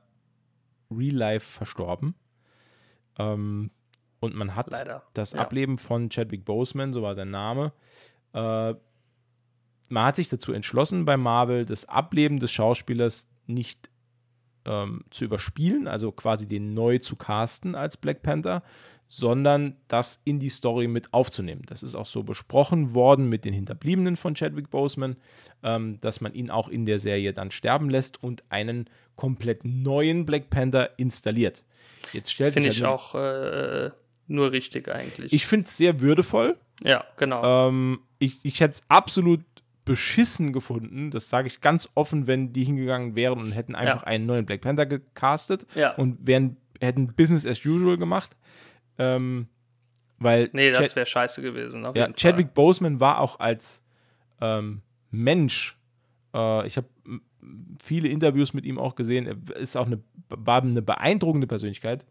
real life verstorben. Ähm, und man hat Leider, das ja. Ableben von Chadwick Boseman, so war sein Name. Äh, man hat sich dazu entschlossen, bei Marvel das Ableben des Schauspielers nicht ähm, zu überspielen, also quasi den neu zu casten als Black Panther, sondern das in die Story mit aufzunehmen. Das ist auch so besprochen worden mit den Hinterbliebenen von Chadwick Boseman, ähm, dass man ihn auch in der Serie dann sterben lässt und einen komplett neuen Black Panther installiert. Jetzt Das stellt finde sich ich halt auch äh, nur richtig eigentlich. ich finde es sehr würdevoll. ja, genau. Ähm, ich ich hätte es absolut beschissen gefunden, das sage ich ganz offen, wenn die hingegangen wären und hätten einfach einen neuen Black Panther gecastet Ja. und wären, hätten Business as usual gemacht. Ähm, weil nee, das wäre scheiße gewesen. Ja, Chadwick Boseman war auch als ähm, Mensch, äh, ich habe viele Interviews mit ihm auch gesehen, er ist auch eine, war eine beeindruckende Persönlichkeit.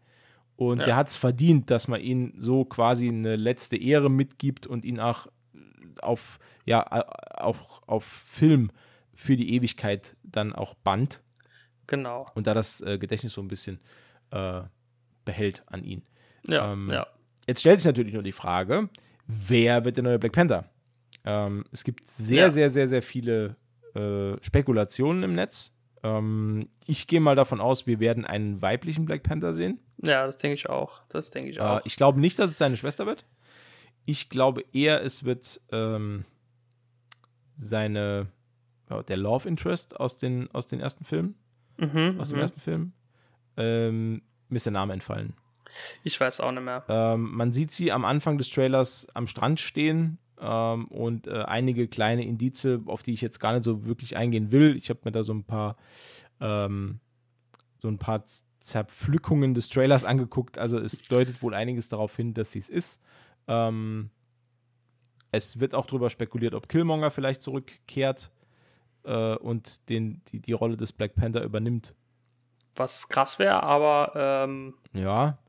Und Ja. der hat es verdient, dass man ihn so quasi eine letzte Ehre mitgibt und ihn auch auf, ja, auf, auf Film für die Ewigkeit dann auch band. Genau. und da das äh, Gedächtnis so ein bisschen äh, behält an ihn. Ja, Ähm, ja. Jetzt stellt sich natürlich nur die Frage, wer wird der neue Black Panther? Ähm, es gibt sehr, Ja. sehr, sehr, sehr viele äh, Spekulationen im Netz. Ähm, ich gehe mal davon aus, wir werden einen weiblichen Black Panther sehen. Ja, das denke ich auch. Das denke ich Äh, auch. ich glaube nicht, dass es seine Schwester wird. Ich glaube eher, es wird ähm, seine, ja, der Love Interest aus den, aus den ersten Filmen, mhm, aus dem mhm. ersten Film. Ähm, mir ist der Name entfallen. Ich weiß auch nicht mehr. Ähm, man sieht sie am Anfang des Trailers am Strand stehen ähm, und äh, einige kleine Indize, auf die ich jetzt gar nicht so wirklich eingehen will. Ich habe mir da so ein paar ähm, so ein paar Zerpflückungen des Trailers angeguckt. Also es deutet wohl einiges darauf hin, dass sie es ist. Ähm, es wird auch darüber spekuliert, ob Killmonger vielleicht zurückkehrt äh, und den, die, die Rolle des Black Panther übernimmt. Was krass wäre, aber ähm ja.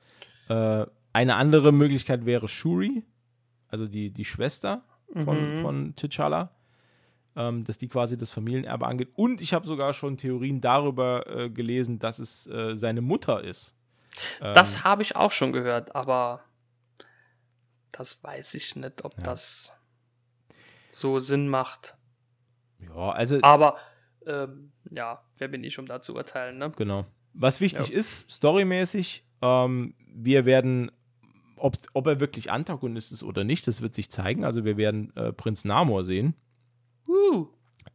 Äh, eine andere Möglichkeit wäre Shuri, also die, die Schwester von, mhm. von T'Challa, ähm, dass die quasi das Familienerbe angeht. Und ich habe sogar schon Theorien darüber äh, gelesen, dass es äh, seine Mutter ist. Ähm, das habe ich auch schon gehört, aber das weiß ich nicht, ob ja. das so Sinn macht. Ja, also. Aber ähm, ja, wer bin ich, um da zu urteilen, ne? Genau. Was wichtig ja. ist, storymäßig, ähm, wir werden, ob, ob er wirklich Antagonist ist oder nicht, das wird sich zeigen. Also wir werden äh, Prinz Namor sehen. Uh.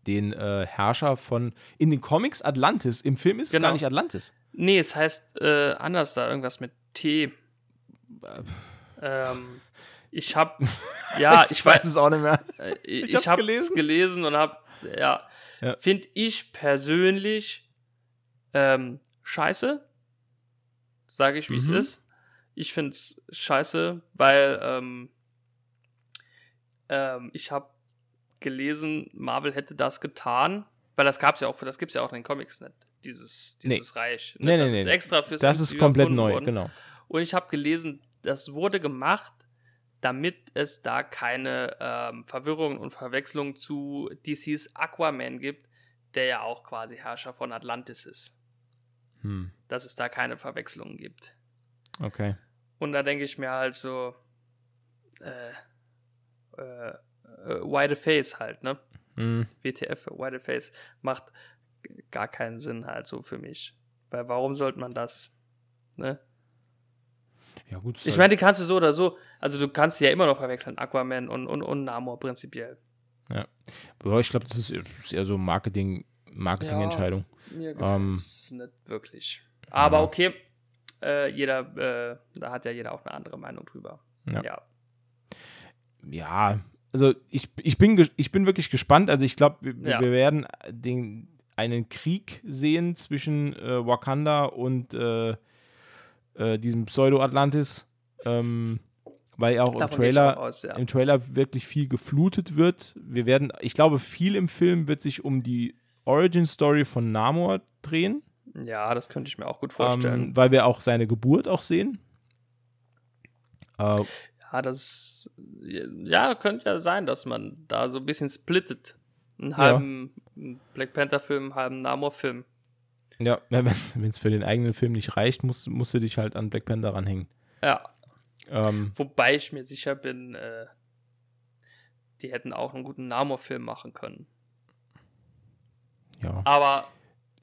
Den äh, Herrscher von, in den Comics Atlantis. Im Film ist genau. es gar nicht Atlantis. Nee, es heißt äh, anders da, irgendwas mit T. ähm, ich hab, ja, ich, ich weiß, weiß es auch nicht mehr. Äh, ich, ich habe gelesen. gelesen und hab, ja, ja. finde ich persönlich ähm, scheiße. Sage ich, wie mhm. es ist. Ich finde es scheiße, weil ähm, ähm, ich habe gelesen, Marvel hätte das getan, weil das gab's ja auch, das gibt's ja auch in den Comics nicht, dieses, dieses nee. Reich. Ne? Nee, nee, das nee. ist extra fürs Das ist komplett neu, worden. genau. Und ich habe gelesen, das wurde gemacht, damit es da keine ähm, Verwirrung und Verwechslung zu DCs Aquaman gibt, der ja auch quasi Herrscher von Atlantis ist. Hm. Dass es da keine Verwechslungen gibt. Okay. Und da denke ich mir halt so, äh, äh, äh, White Face halt, ne? Hm. WTF, White Face macht gar keinen Sinn halt so für mich. Weil warum sollte man das, ne? Ja, gut. Ich meine, die kannst du so oder so, also du kannst ja immer noch verwechseln, Aquaman und, und, und Namor prinzipiell. Ja. Aber ich glaube, das ist eher so Marketing, Marketingentscheidung. Ja, mir gefällt es ähm, nicht wirklich. Aber ja. okay, äh, jeder, äh, da hat ja jeder auch eine andere Meinung drüber. Ja. Ja, ja also ich, ich, bin, ich bin wirklich gespannt. Also ich glaube, wir, ja. wir, werden den, einen Krieg sehen zwischen äh, Wakanda und äh, äh, diesem Pseudo-Atlantis, ähm, weil auch im Trailer, aus, ja. im Trailer wirklich viel geflutet wird. Wir werden, ich glaube, viel im Film wird sich um die Origin-Story von Namor drehen. Ja, das könnte ich mir auch gut vorstellen. Ähm, weil wir auch seine Geburt auch sehen. Äh, ja, das ja, könnte ja sein, dass man da so ein bisschen splittet. Einen halben ja. Black Panther-Film, einen halben Namor-Film. Ja, wenn es für den eigenen Film nicht reicht, musst, musst du dich halt an Black Panther ranhängen. Ja. Ähm, Wobei ich mir sicher bin, äh, die hätten auch einen guten Namor-Film machen können. Ja. Aber.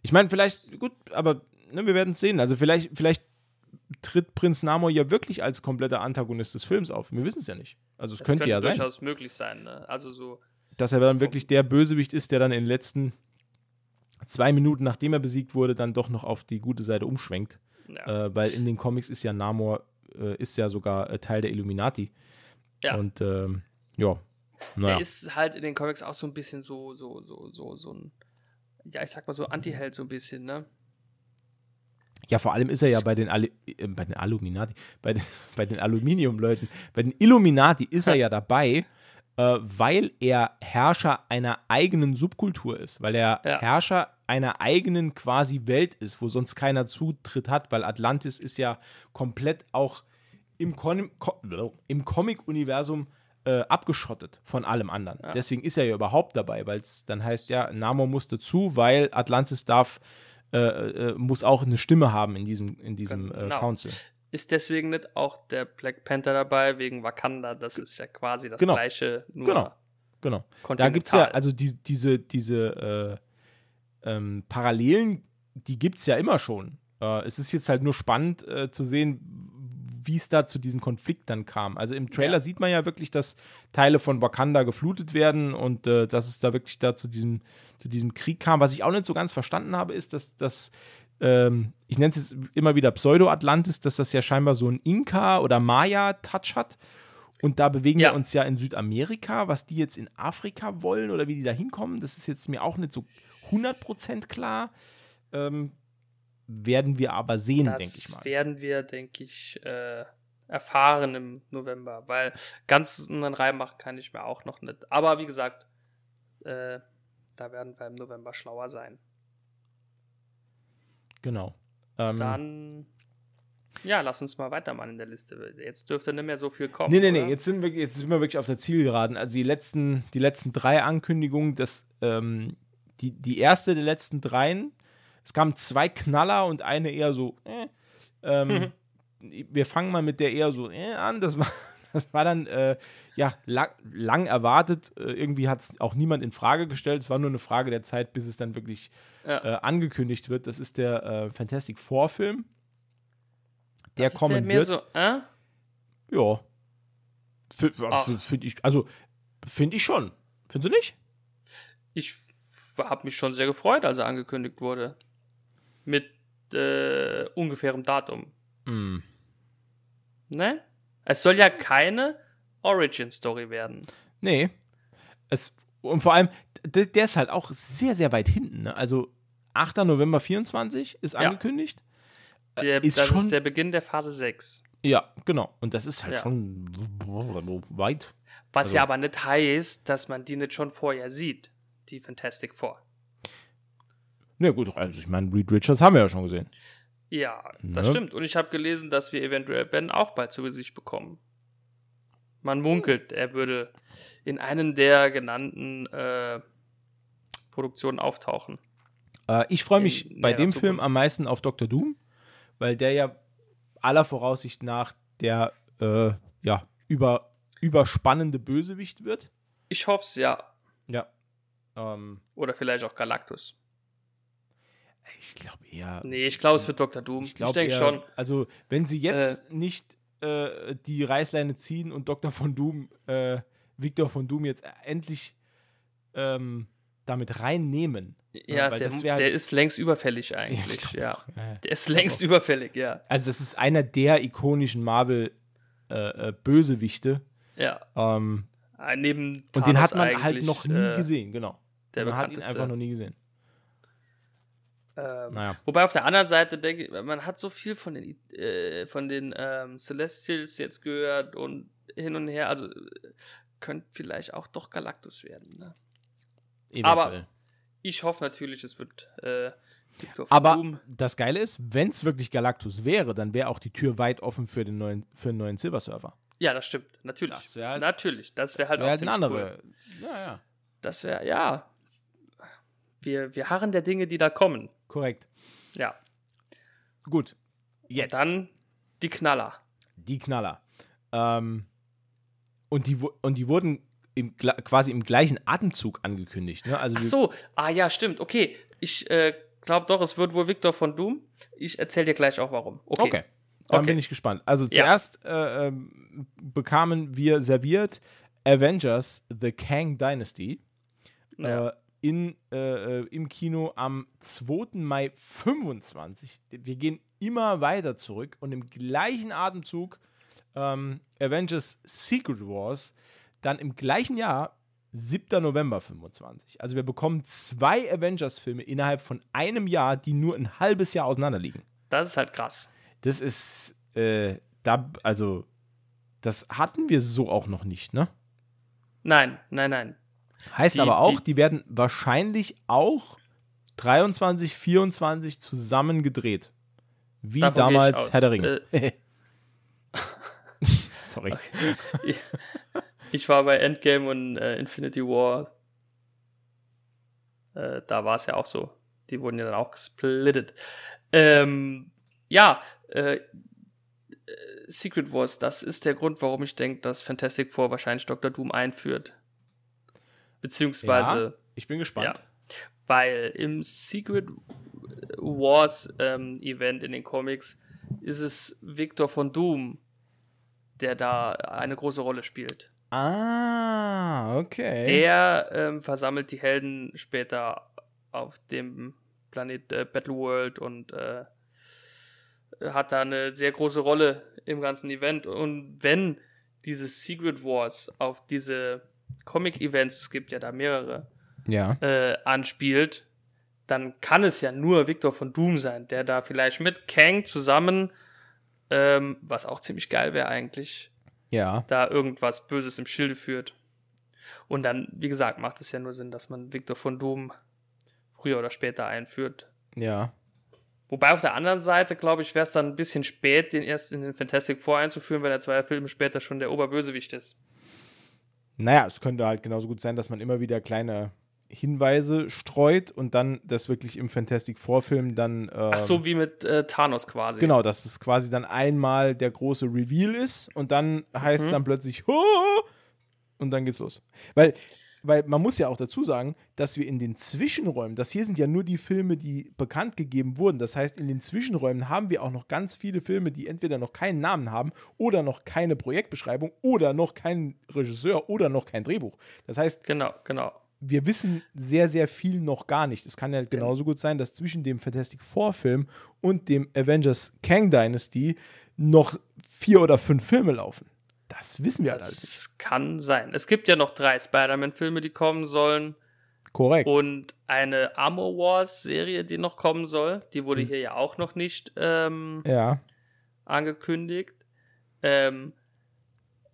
Ich meine, vielleicht, gut, aber ne, wir werden es sehen. Also vielleicht, vielleicht tritt Prinz Namor ja wirklich als kompletter Antagonist des Films auf. Wir wissen es ja nicht. Also es könnte, könnte ja sein. durchaus möglich sein. Ne? Also so. Dass er dann wirklich der Bösewicht ist, der dann in den letzten zwei Minuten nachdem er besiegt wurde, dann doch noch auf die gute Seite umschwenkt. Ja. Äh, weil in den Comics ist ja Namor äh, ist ja sogar äh, Teil der Illuminati. Ja. Und ähm, ja. Naja. Er ist halt in den Comics auch so ein bisschen so, so, so, so, so ein, ja, ich sag mal so Anti-Held so ein bisschen, ne? Ja, vor allem ist er ja bei den, Alu äh, bei den Illuminati, bei den, bei den Aluminium-Leuten, bei den Illuminati ist er ja dabei, weil er Herrscher einer eigenen Subkultur ist, weil er ja. Herrscher einer eigenen quasi Welt ist, wo sonst keiner Zutritt hat, weil Atlantis ist ja komplett auch im, Con im Comic-Universum äh, abgeschottet von allem anderen. Ja. Deswegen ist er ja überhaupt dabei, weil es dann heißt, ja, Namor musste zu, weil Atlantis darf, äh, äh, muss auch eine Stimme haben in diesem, in diesem äh, genau. Council ist deswegen nicht auch der Black Panther dabei, wegen Wakanda. Das ist ja quasi das genau. gleiche. Nur genau, genau. Da gibt es ja, also die, diese, diese äh, ähm, Parallelen, die gibt es ja immer schon. Äh, es ist jetzt halt nur spannend äh, zu sehen, wie es da zu diesem Konflikt dann kam. Also im Trailer ja. sieht man ja wirklich, dass Teile von Wakanda geflutet werden und äh, dass es da wirklich da zu diesem, zu diesem Krieg kam. Was ich auch nicht so ganz verstanden habe, ist, dass, dass ähm, ich nenne es jetzt immer wieder Pseudo-Atlantis, dass das ja scheinbar so ein Inka- oder Maya-Touch hat. Und da bewegen Ja. wir uns ja in Südamerika. Was die jetzt in Afrika wollen oder wie die da hinkommen, das ist jetzt mir auch nicht so 100% klar. Ähm, werden wir aber sehen, denke ich Das mal. werden wir, denke ich, äh, erfahren im November, weil ganz einen Reim machen kann ich mir auch noch nicht. Aber wie gesagt, äh, da werden wir im November schlauer sein. Genau. Ähm, Dann, ja, lass uns mal weitermachen in der Liste. Jetzt dürfte nicht mehr so viel kommen. Nee, nee, nee, oder? jetzt sind, wir, jetzt sind wir wirklich auf der Zielgeraden. Also die letzten, die letzten drei Ankündigungen, das, ähm, die, die erste der letzten dreien, es kamen zwei Knaller und eine eher so, äh, ähm, wir fangen mal mit der eher so äh, an. Das war, das war dann, äh, ja, lang, lang erwartet. Äh, irgendwie hat es auch niemand in Frage gestellt. Es war nur eine Frage der Zeit, bis es dann wirklich Ja. äh, angekündigt wird. Das ist der äh, Fantastic Four-Film. Der Das ist kommen mehr wird. so, äh? Ja. Ach. Finde ich, also, finde ich schon. Findest du nicht? Ich habe mich schon sehr gefreut, als er angekündigt wurde. Mit äh, ungefährem Datum. Mm. Ne? Es soll ja keine Origin-Story werden. Nee. Es, und vor allem, d- der ist halt auch sehr, sehr weit hinten. Ne? Also, 8. November 24 ist Ja. angekündigt. Der, ist das schon- ist der Beginn der Phase 6. Ja, genau. Und das ist halt Ja. schon weit. Was Also- ja aber nicht heißt, dass man die nicht schon vorher sieht, die Fantastic Four. Na gut, also ich meine, Reed Richards haben wir ja schon gesehen. Ja, das Ne? stimmt. Und ich habe gelesen, dass wir eventuell Ben auch bald zu Gesicht bekommen. Man munkelt, er würde in einen der genannten äh, Produktionen auftauchen. Äh, ich freue mich In bei dem Film Zukunft. am meisten auf Dr. Doom, weil der ja aller Voraussicht nach der äh, ja, über, überspannende Bösewicht wird. Ich hoffe es, ja. Ja. Ähm, Oder vielleicht auch Galactus. Ich glaube eher. Nee, ich glaube, es wird Dr. Doom. Ich, Ich, denke schon. Also, wenn sie jetzt nicht äh, die Reißleine ziehen und Dr. von Doom, äh, Victor von Doom jetzt endlich ähm, damit reinnehmen. Ja, weil der, wär der halt- ist längst überfällig eigentlich. ich glaub ja. ja, ja. Der ist längst überfällig, ja. Also, das ist einer der ikonischen Marvel-Bösewichte. Ja. ähm, Äh, Neben und den hat man halt noch nie äh, gesehen, genau. der man hat ihn einfach noch nie gesehen. Ähm, Naja. Wobei auf der anderen Seite denke ich, man hat so viel von den, äh, von den ähm, Celestials jetzt gehört und hin und her, also äh, könnte vielleicht auch doch Galactus werden. Ne? Aber-. Ich hoffe natürlich, es wird äh, Aber Doom. das Geile ist, wenn es wirklich Galactus wäre, dann wäre auch die Tür weit offen für den neuen, für einen neuen Silver Surfer. Ja, das stimmt. Natürlich. Das wär halt- natürlich. Das wäre halt auch halt eine andere. Cool. Ja, ja. Das wäre, ja. Wir, wir harren der Dinge, die da kommen. Korrekt. Ja. Gut. Jetzt. Dann die Knaller. die Knaller. Ähm, und, die, und die wurden im, quasi im gleichen Atemzug angekündigt. Ne? Also Ach so, ah ja, stimmt. Okay, ich äh, glaube doch, es wird wohl Victor von Doom. Ich erzähle dir gleich auch warum. Okay. Okay. Dann Okay. bin ich gespannt. Also Ja. zuerst äh, ähm, bekamen wir serviert Avengers The Kang Dynasty Ja. äh, in, äh, äh, im Kino am 2. Mai 25. Wir gehen immer weiter zurück und im gleichen Atemzug ähm, Avengers Secret Wars dann im gleichen Jahr 7. November 25. Also wir bekommen zwei Avengers-Filme innerhalb von einem Jahr, die nur ein halbes Jahr auseinander liegen. Das ist halt krass. Das ist, äh, da, also, das hatten wir so auch noch nicht, ne? Nein, nein, nein. Heißt Die- aber auch, die, die- werden wahrscheinlich auch 23, 24 zusammen gedreht. Wie damals. Äh, Herr der Ringe. Sorry. Ich, ich war bei Endgame und äh, Infinity War. Äh, da war es ja auch so. Die wurden ja dann auch gesplittet. Ähm, ja, äh, äh, Secret Wars, das ist der Grund, warum ich denke, dass Fantastic Four wahrscheinlich Dr. Doom einführt. Beziehungsweise, Ja, ich bin gespannt. ja, weil im Secret Wars ähm, Event in den Comics ist es Victor von Doom, der da eine große Rolle spielt. Ah, okay. Der ähm, versammelt die Helden später auf dem Planet äh, Battleworld und äh, hat da eine sehr große Rolle im ganzen Event. Und wenn diese Secret Wars auf diese Comic-Events, es gibt ja da mehrere, Ja. äh, anspielt, dann kann es ja nur Victor von Doom sein, der da vielleicht mit Kang zusammen, ähm, was auch ziemlich geil wäre eigentlich, Ja. da irgendwas Böses im Schilde führt. Und dann, wie gesagt, macht es ja nur Sinn, dass man Victor von Doom früher oder später einführt. Ja. Wobei auf der anderen Seite, glaube ich, wäre es dann ein bisschen spät, den erst in den Fantastic Four einzuführen, wenn er zwei Filme später schon der Oberbösewicht ist. Naja, es könnte halt genauso gut sein, dass man immer wieder kleine Hinweise streut und dann das wirklich im Fantastic Four-Film dann. Ähm, Ach so, wie mit äh, Thanos quasi. Genau, dass es quasi dann einmal der große Reveal ist und dann heißt Mhm. es dann plötzlich "Huh!" und dann geht's los. Weil, weil man muss ja auch dazu sagen, dass wir in den Zwischenräumen, das hier sind ja nur die Filme, die bekannt gegeben wurden. Das heißt, in den Zwischenräumen haben wir auch noch ganz viele Filme, die entweder noch keinen Namen haben oder noch keine Projektbeschreibung oder noch keinen Regisseur oder noch kein Drehbuch. Das heißt, Genau, genau. wir wissen sehr, sehr viel noch gar nicht. Es kann ja genauso gut sein, dass zwischen dem Fantastic Four-Film und dem Avengers Kang Dynasty noch vier oder fünf Filme laufen. Das wissen wir halt alles. Das kann sein. Es gibt ja noch drei Spider-Man-Filme, die kommen sollen. Korrekt. Und eine Armor Wars-Serie, die noch kommen soll. Die wurde hier ja auch noch nicht ähm, ja. angekündigt. Ähm,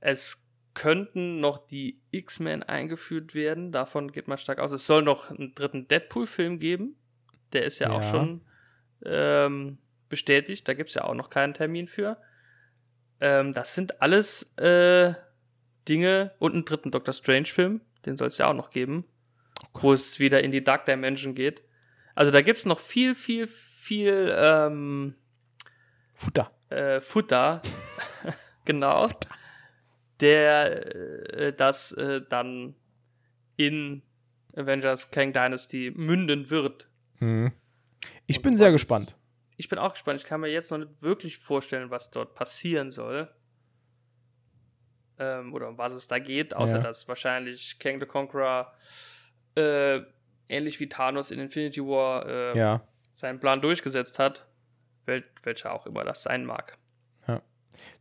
es könnten noch die X-Men eingeführt werden. Davon geht man stark aus. Es soll noch einen dritten Deadpool-Film geben. Der ist ja, auch Ja. schon ähm, bestätigt. Da gibt es ja auch noch keinen Termin für. Ähm, das sind alles äh, Dinge und einen dritten Doctor Strange-Film. Den soll es ja auch noch geben. wo es wieder in die Dark Dimension geht. Also da gibt es noch viel, viel, viel ähm, Futter. äh, Futter, genau, der äh, das äh, dann in Avengers Kang Dynasty münden wird. Ich Und bin sehr gespannt. Ich bin auch gespannt. Ich kann mir jetzt noch nicht wirklich vorstellen, was dort passieren soll. Ähm, oder um was es da geht, außer Ja. dass wahrscheinlich Kang the Conqueror äh, ähnlich wie Thanos in Infinity War äh, Ja. seinen Plan durchgesetzt hat, wel welcher auch immer das sein mag.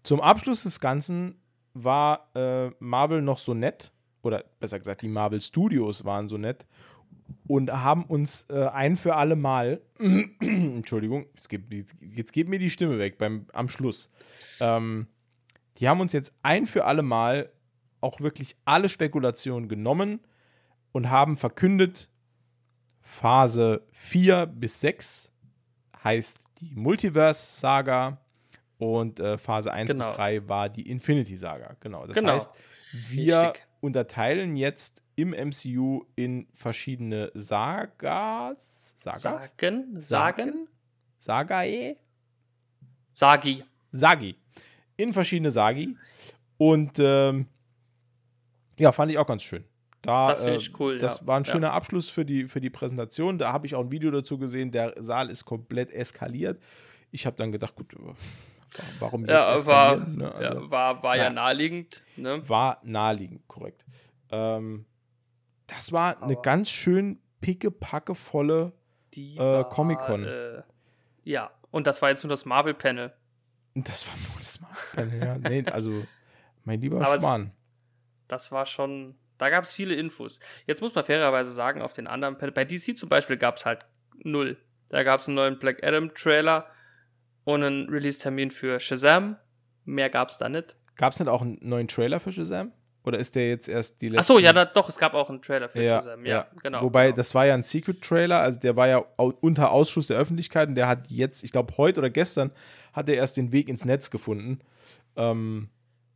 Zum Abschluss des Ganzen war äh, Marvel noch so nett, oder besser gesagt, die Marvel Studios waren so nett und haben uns äh, ein für alle Mal, Entschuldigung, jetzt geht, jetzt geht mir die Stimme weg beim, am Schluss. Ähm, die haben uns jetzt ein für alle Mal auch wirklich alle Spekulationen genommen und haben verkündet, Phase 4 bis 6 heißt die Multiverse-Saga und äh, Phase 1 Genau. bis 3 war die Infinity-Saga. Genau. Das Genau. heißt, wir Richtig. unterteilen jetzt im MCU in verschiedene Sagas. Sagas? Sagen, sagen, Sagae? Sagi. Sagi. In verschiedene Sagi. Und ähm, ja, fand ich auch ganz schön. Da, Das finde äh, ich cool, Das ja. war ein Ja. schöner Abschluss für die, für die Präsentation. Da habe ich auch ein Video dazu gesehen. Der Saal ist komplett eskaliert. Ich habe dann gedacht, gut, warum jetzt Ja, war, eskalieren? ne? Also, ja, war, war ja naheliegend. Ne? war naheliegend, korrekt. Ähm, das war eine Aber- ganz schön pickepackevolle Äh, Comic-Con. Äh, ja, und das war jetzt nur das Marvel-Panel. Das war nur das Marvel. ja, nee, also, mein lieber Aber Schwan. Das war schon, da gab es viele Infos. Jetzt muss man fairerweise sagen, auf den anderen Panel, bei DC zum Beispiel gab es halt null. Da gab es einen neuen Black Adam-Trailer und einen Release-Termin für Shazam. Mehr gab es da nicht. Gab es nicht auch einen neuen Trailer für Shazam? Oder ist der jetzt erst die letzte? Ach so, ja, da, doch, es gab auch einen Trailer für ja, Shazam. Ja, genau. Wobei, genau. das war ja ein Secret-Trailer, also der war ja unter Ausschluss der Öffentlichkeit und der hat jetzt, ich glaube, heute oder gestern hat er erst den Weg ins Netz gefunden. Ähm,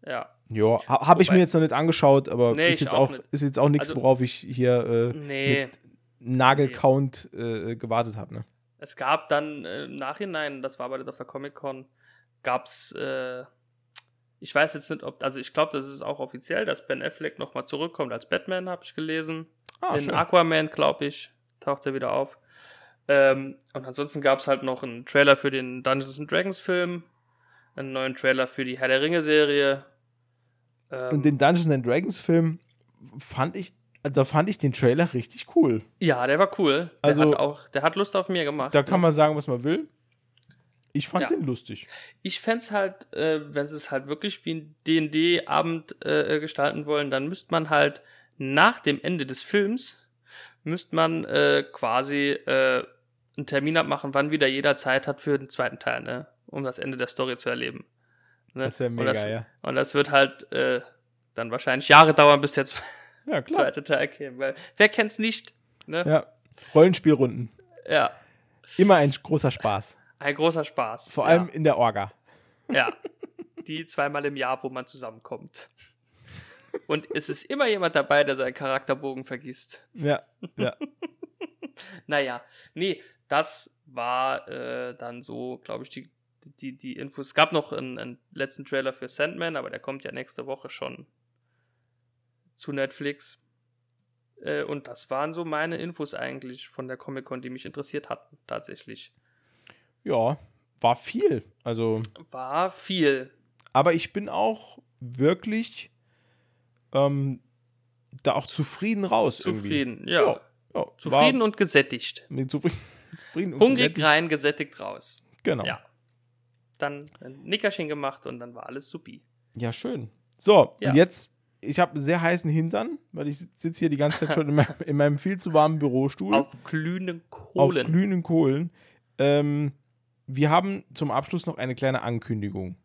ja. ja, ha, habe ich mir jetzt noch nicht angeschaut, aber Nee, ist, jetzt auch auch, ist jetzt auch nichts, Also, worauf ich hier äh, Nee. mit Nagelcount äh, gewartet habe. Ne? Es gab dann äh, im Nachhinein, das war aber nicht auf der Comic-Con, gab es, äh, ich weiß jetzt nicht, ob, also ich glaube, das ist auch offiziell, dass Ben Affleck nochmal zurückkommt als Batman, habe ich gelesen. Ah, In schön. Aquaman, glaube ich, taucht er wieder auf. Ähm, und ansonsten gab es halt noch einen Trailer für den Dungeons and Dragons Film, einen neuen Trailer für die Herr der Ringe Serie. Ähm, Und den Dungeons and Dragons Film fand ich da fand ich den Trailer richtig cool. Ja, der war cool. Der Also- hat auch, der hat Lust auf mir gemacht. Da kann man sagen, was man will. Ich fand Ja. den lustig. Ich fände es halt, äh, wenn sie es halt wirklich wie ein D&D-Abend äh, gestalten wollen, dann müsste man halt nach dem Ende des Films, müsste man äh, quasi äh, einen Termin abmachen, wann wieder jeder Zeit hat für den zweiten Teil, ne? um das Ende der Story zu erleben. Ne? Das wär und mega, das, ja. Und das wird halt äh, dann wahrscheinlich Jahre dauern, bis der Ja, zweite Teil käme. Weil wer kennt's nicht? Ne? Ja. Rollenspielrunden. ja. Immer ein großer Spaß. Ein großer Spaß. Vor ja. allem in der Orga. Ja. Die zweimal im Jahr, wo man zusammenkommt. Und es ist immer jemand dabei, der seinen Charakterbogen vergisst. Ja, ja. Naja, nee, das war äh, dann so, glaube ich, die, die, die Infos. Es gab noch einen, einen letzten Trailer für Sandman, aber der kommt ja nächste Woche schon zu Netflix. Äh, und das waren so meine Infos eigentlich von der Comic-Con, die mich interessiert hatten, tatsächlich. Ja, war viel. Also, War viel. aber ich bin auch wirklich ähm, da auch zufrieden raus. Zufrieden, irgendwie. ja. ja, ja Zufrieden war, und gesättigt. zufrieden, zufrieden und Hungrig gesättigt. rein, gesättigt raus. Genau. Ja. Dann ein Nickerchen gemacht und dann war alles supi. Ja, schön. So, Ja. und jetzt, ich habe einen sehr heißen Hintern, weil ich sitze hier die ganze Zeit schon in meinem, in meinem viel zu warmen Bürostuhl. Auf glühenden auf Kohlen. glühenden Kohlen. Ähm, wir haben zum Abschluss noch eine kleine Ankündigung.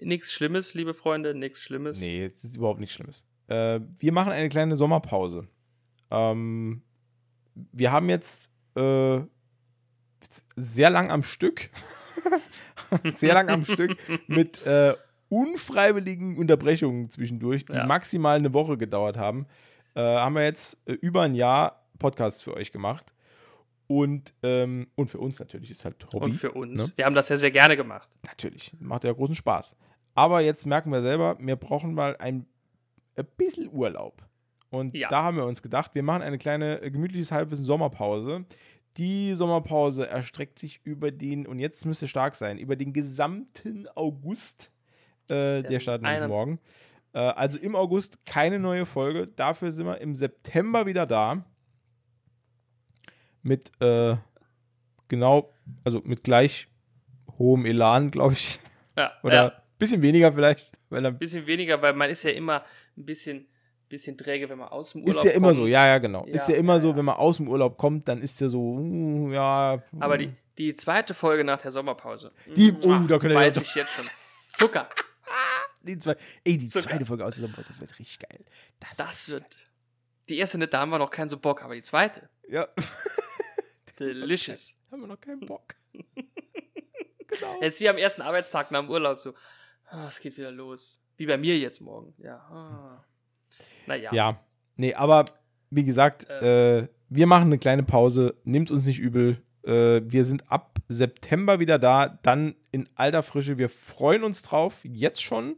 Nichts Schlimmes, liebe Freunde, nichts Schlimmes. Nee, es ist überhaupt nichts Schlimmes. Äh, wir machen eine kleine Sommerpause. Ähm, wir haben jetzt äh, sehr lang am Stück, sehr lang am Stück mit äh, unfreiwilligen Unterbrechungen zwischendurch, die Ja. maximal eine Woche gedauert haben, haben wir jetzt über ein Jahr Podcasts für euch gemacht. Und, ähm, und für uns natürlich ist halt Hobby. Und für uns. ne? Wir haben das ja sehr gerne gemacht. Natürlich, macht ja großen Spaß. Aber jetzt merken wir selber, wir brauchen mal ein, ein bisschen Urlaub. Und Ja. da haben wir uns gedacht, wir machen eine kleine äh, gemütliches halbes Sommerpause. Die Sommerpause erstreckt sich über den, und jetzt müsste stark sein, über den gesamten August. Äh, der startet nämlich morgen. Äh, also im August keine neue Folge. Dafür sind wir im September wieder da. Mit äh, genau, also mit gleich hohem Elan, glaube ich. Ja, Oder ja. ein bisschen weniger vielleicht. Dann bisschen weniger, weil man ist ja immer ein bisschen, bisschen träge, wenn man aus dem ist Urlaub ja immer kommt. so, ja, ja, genau. ist Ja, ja immer ja, so, ja. wenn man aus dem Urlaub kommt, dann ist ja so, uh, ja. Aber die, die zweite Folge nach der Sommerpause. Die- oh, da können wir weiß ja- ich jetzt schon. Zucker. die zwei, ey, die Zucker. zweite Folge aus dieser Post, das wird richtig geil. Das, Das wird. Die erste da haben wir noch keinen so Bock, aber die zweite. Ja, Delicious. haben wir noch keinen Bock. genau. Es ist wie am ersten Arbeitstag nach dem Urlaub so. Ah, es geht wieder los. Wie bei mir jetzt morgen. Ja. Ah. Naja. Ja, nee, aber wie gesagt, äh, wir machen eine kleine Pause, nehmt uns nicht übel. Äh, wir sind ab September wieder da, dann in alter Frische. Wir freuen uns drauf, jetzt schon.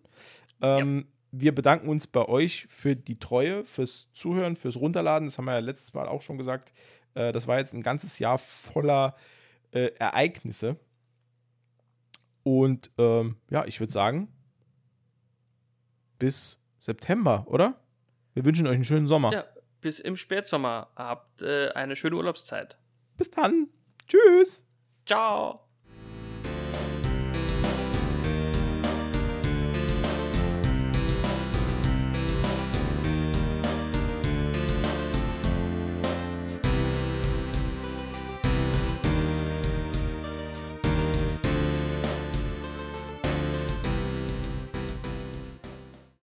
Ähm, Wir bedanken uns bei euch für die Treue, fürs Zuhören, fürs Runterladen. Das haben wir ja letztes Mal auch schon gesagt. Äh, das war jetzt ein ganzes Jahr voller äh, Ereignisse. Und ähm, ja, ich würde sagen, bis September, oder? Wir wünschen euch einen schönen Sommer. ja. Bis im Spätsommer. Habt äh, eine schöne Urlaubszeit. Bis dann. Tschüss. Ciao.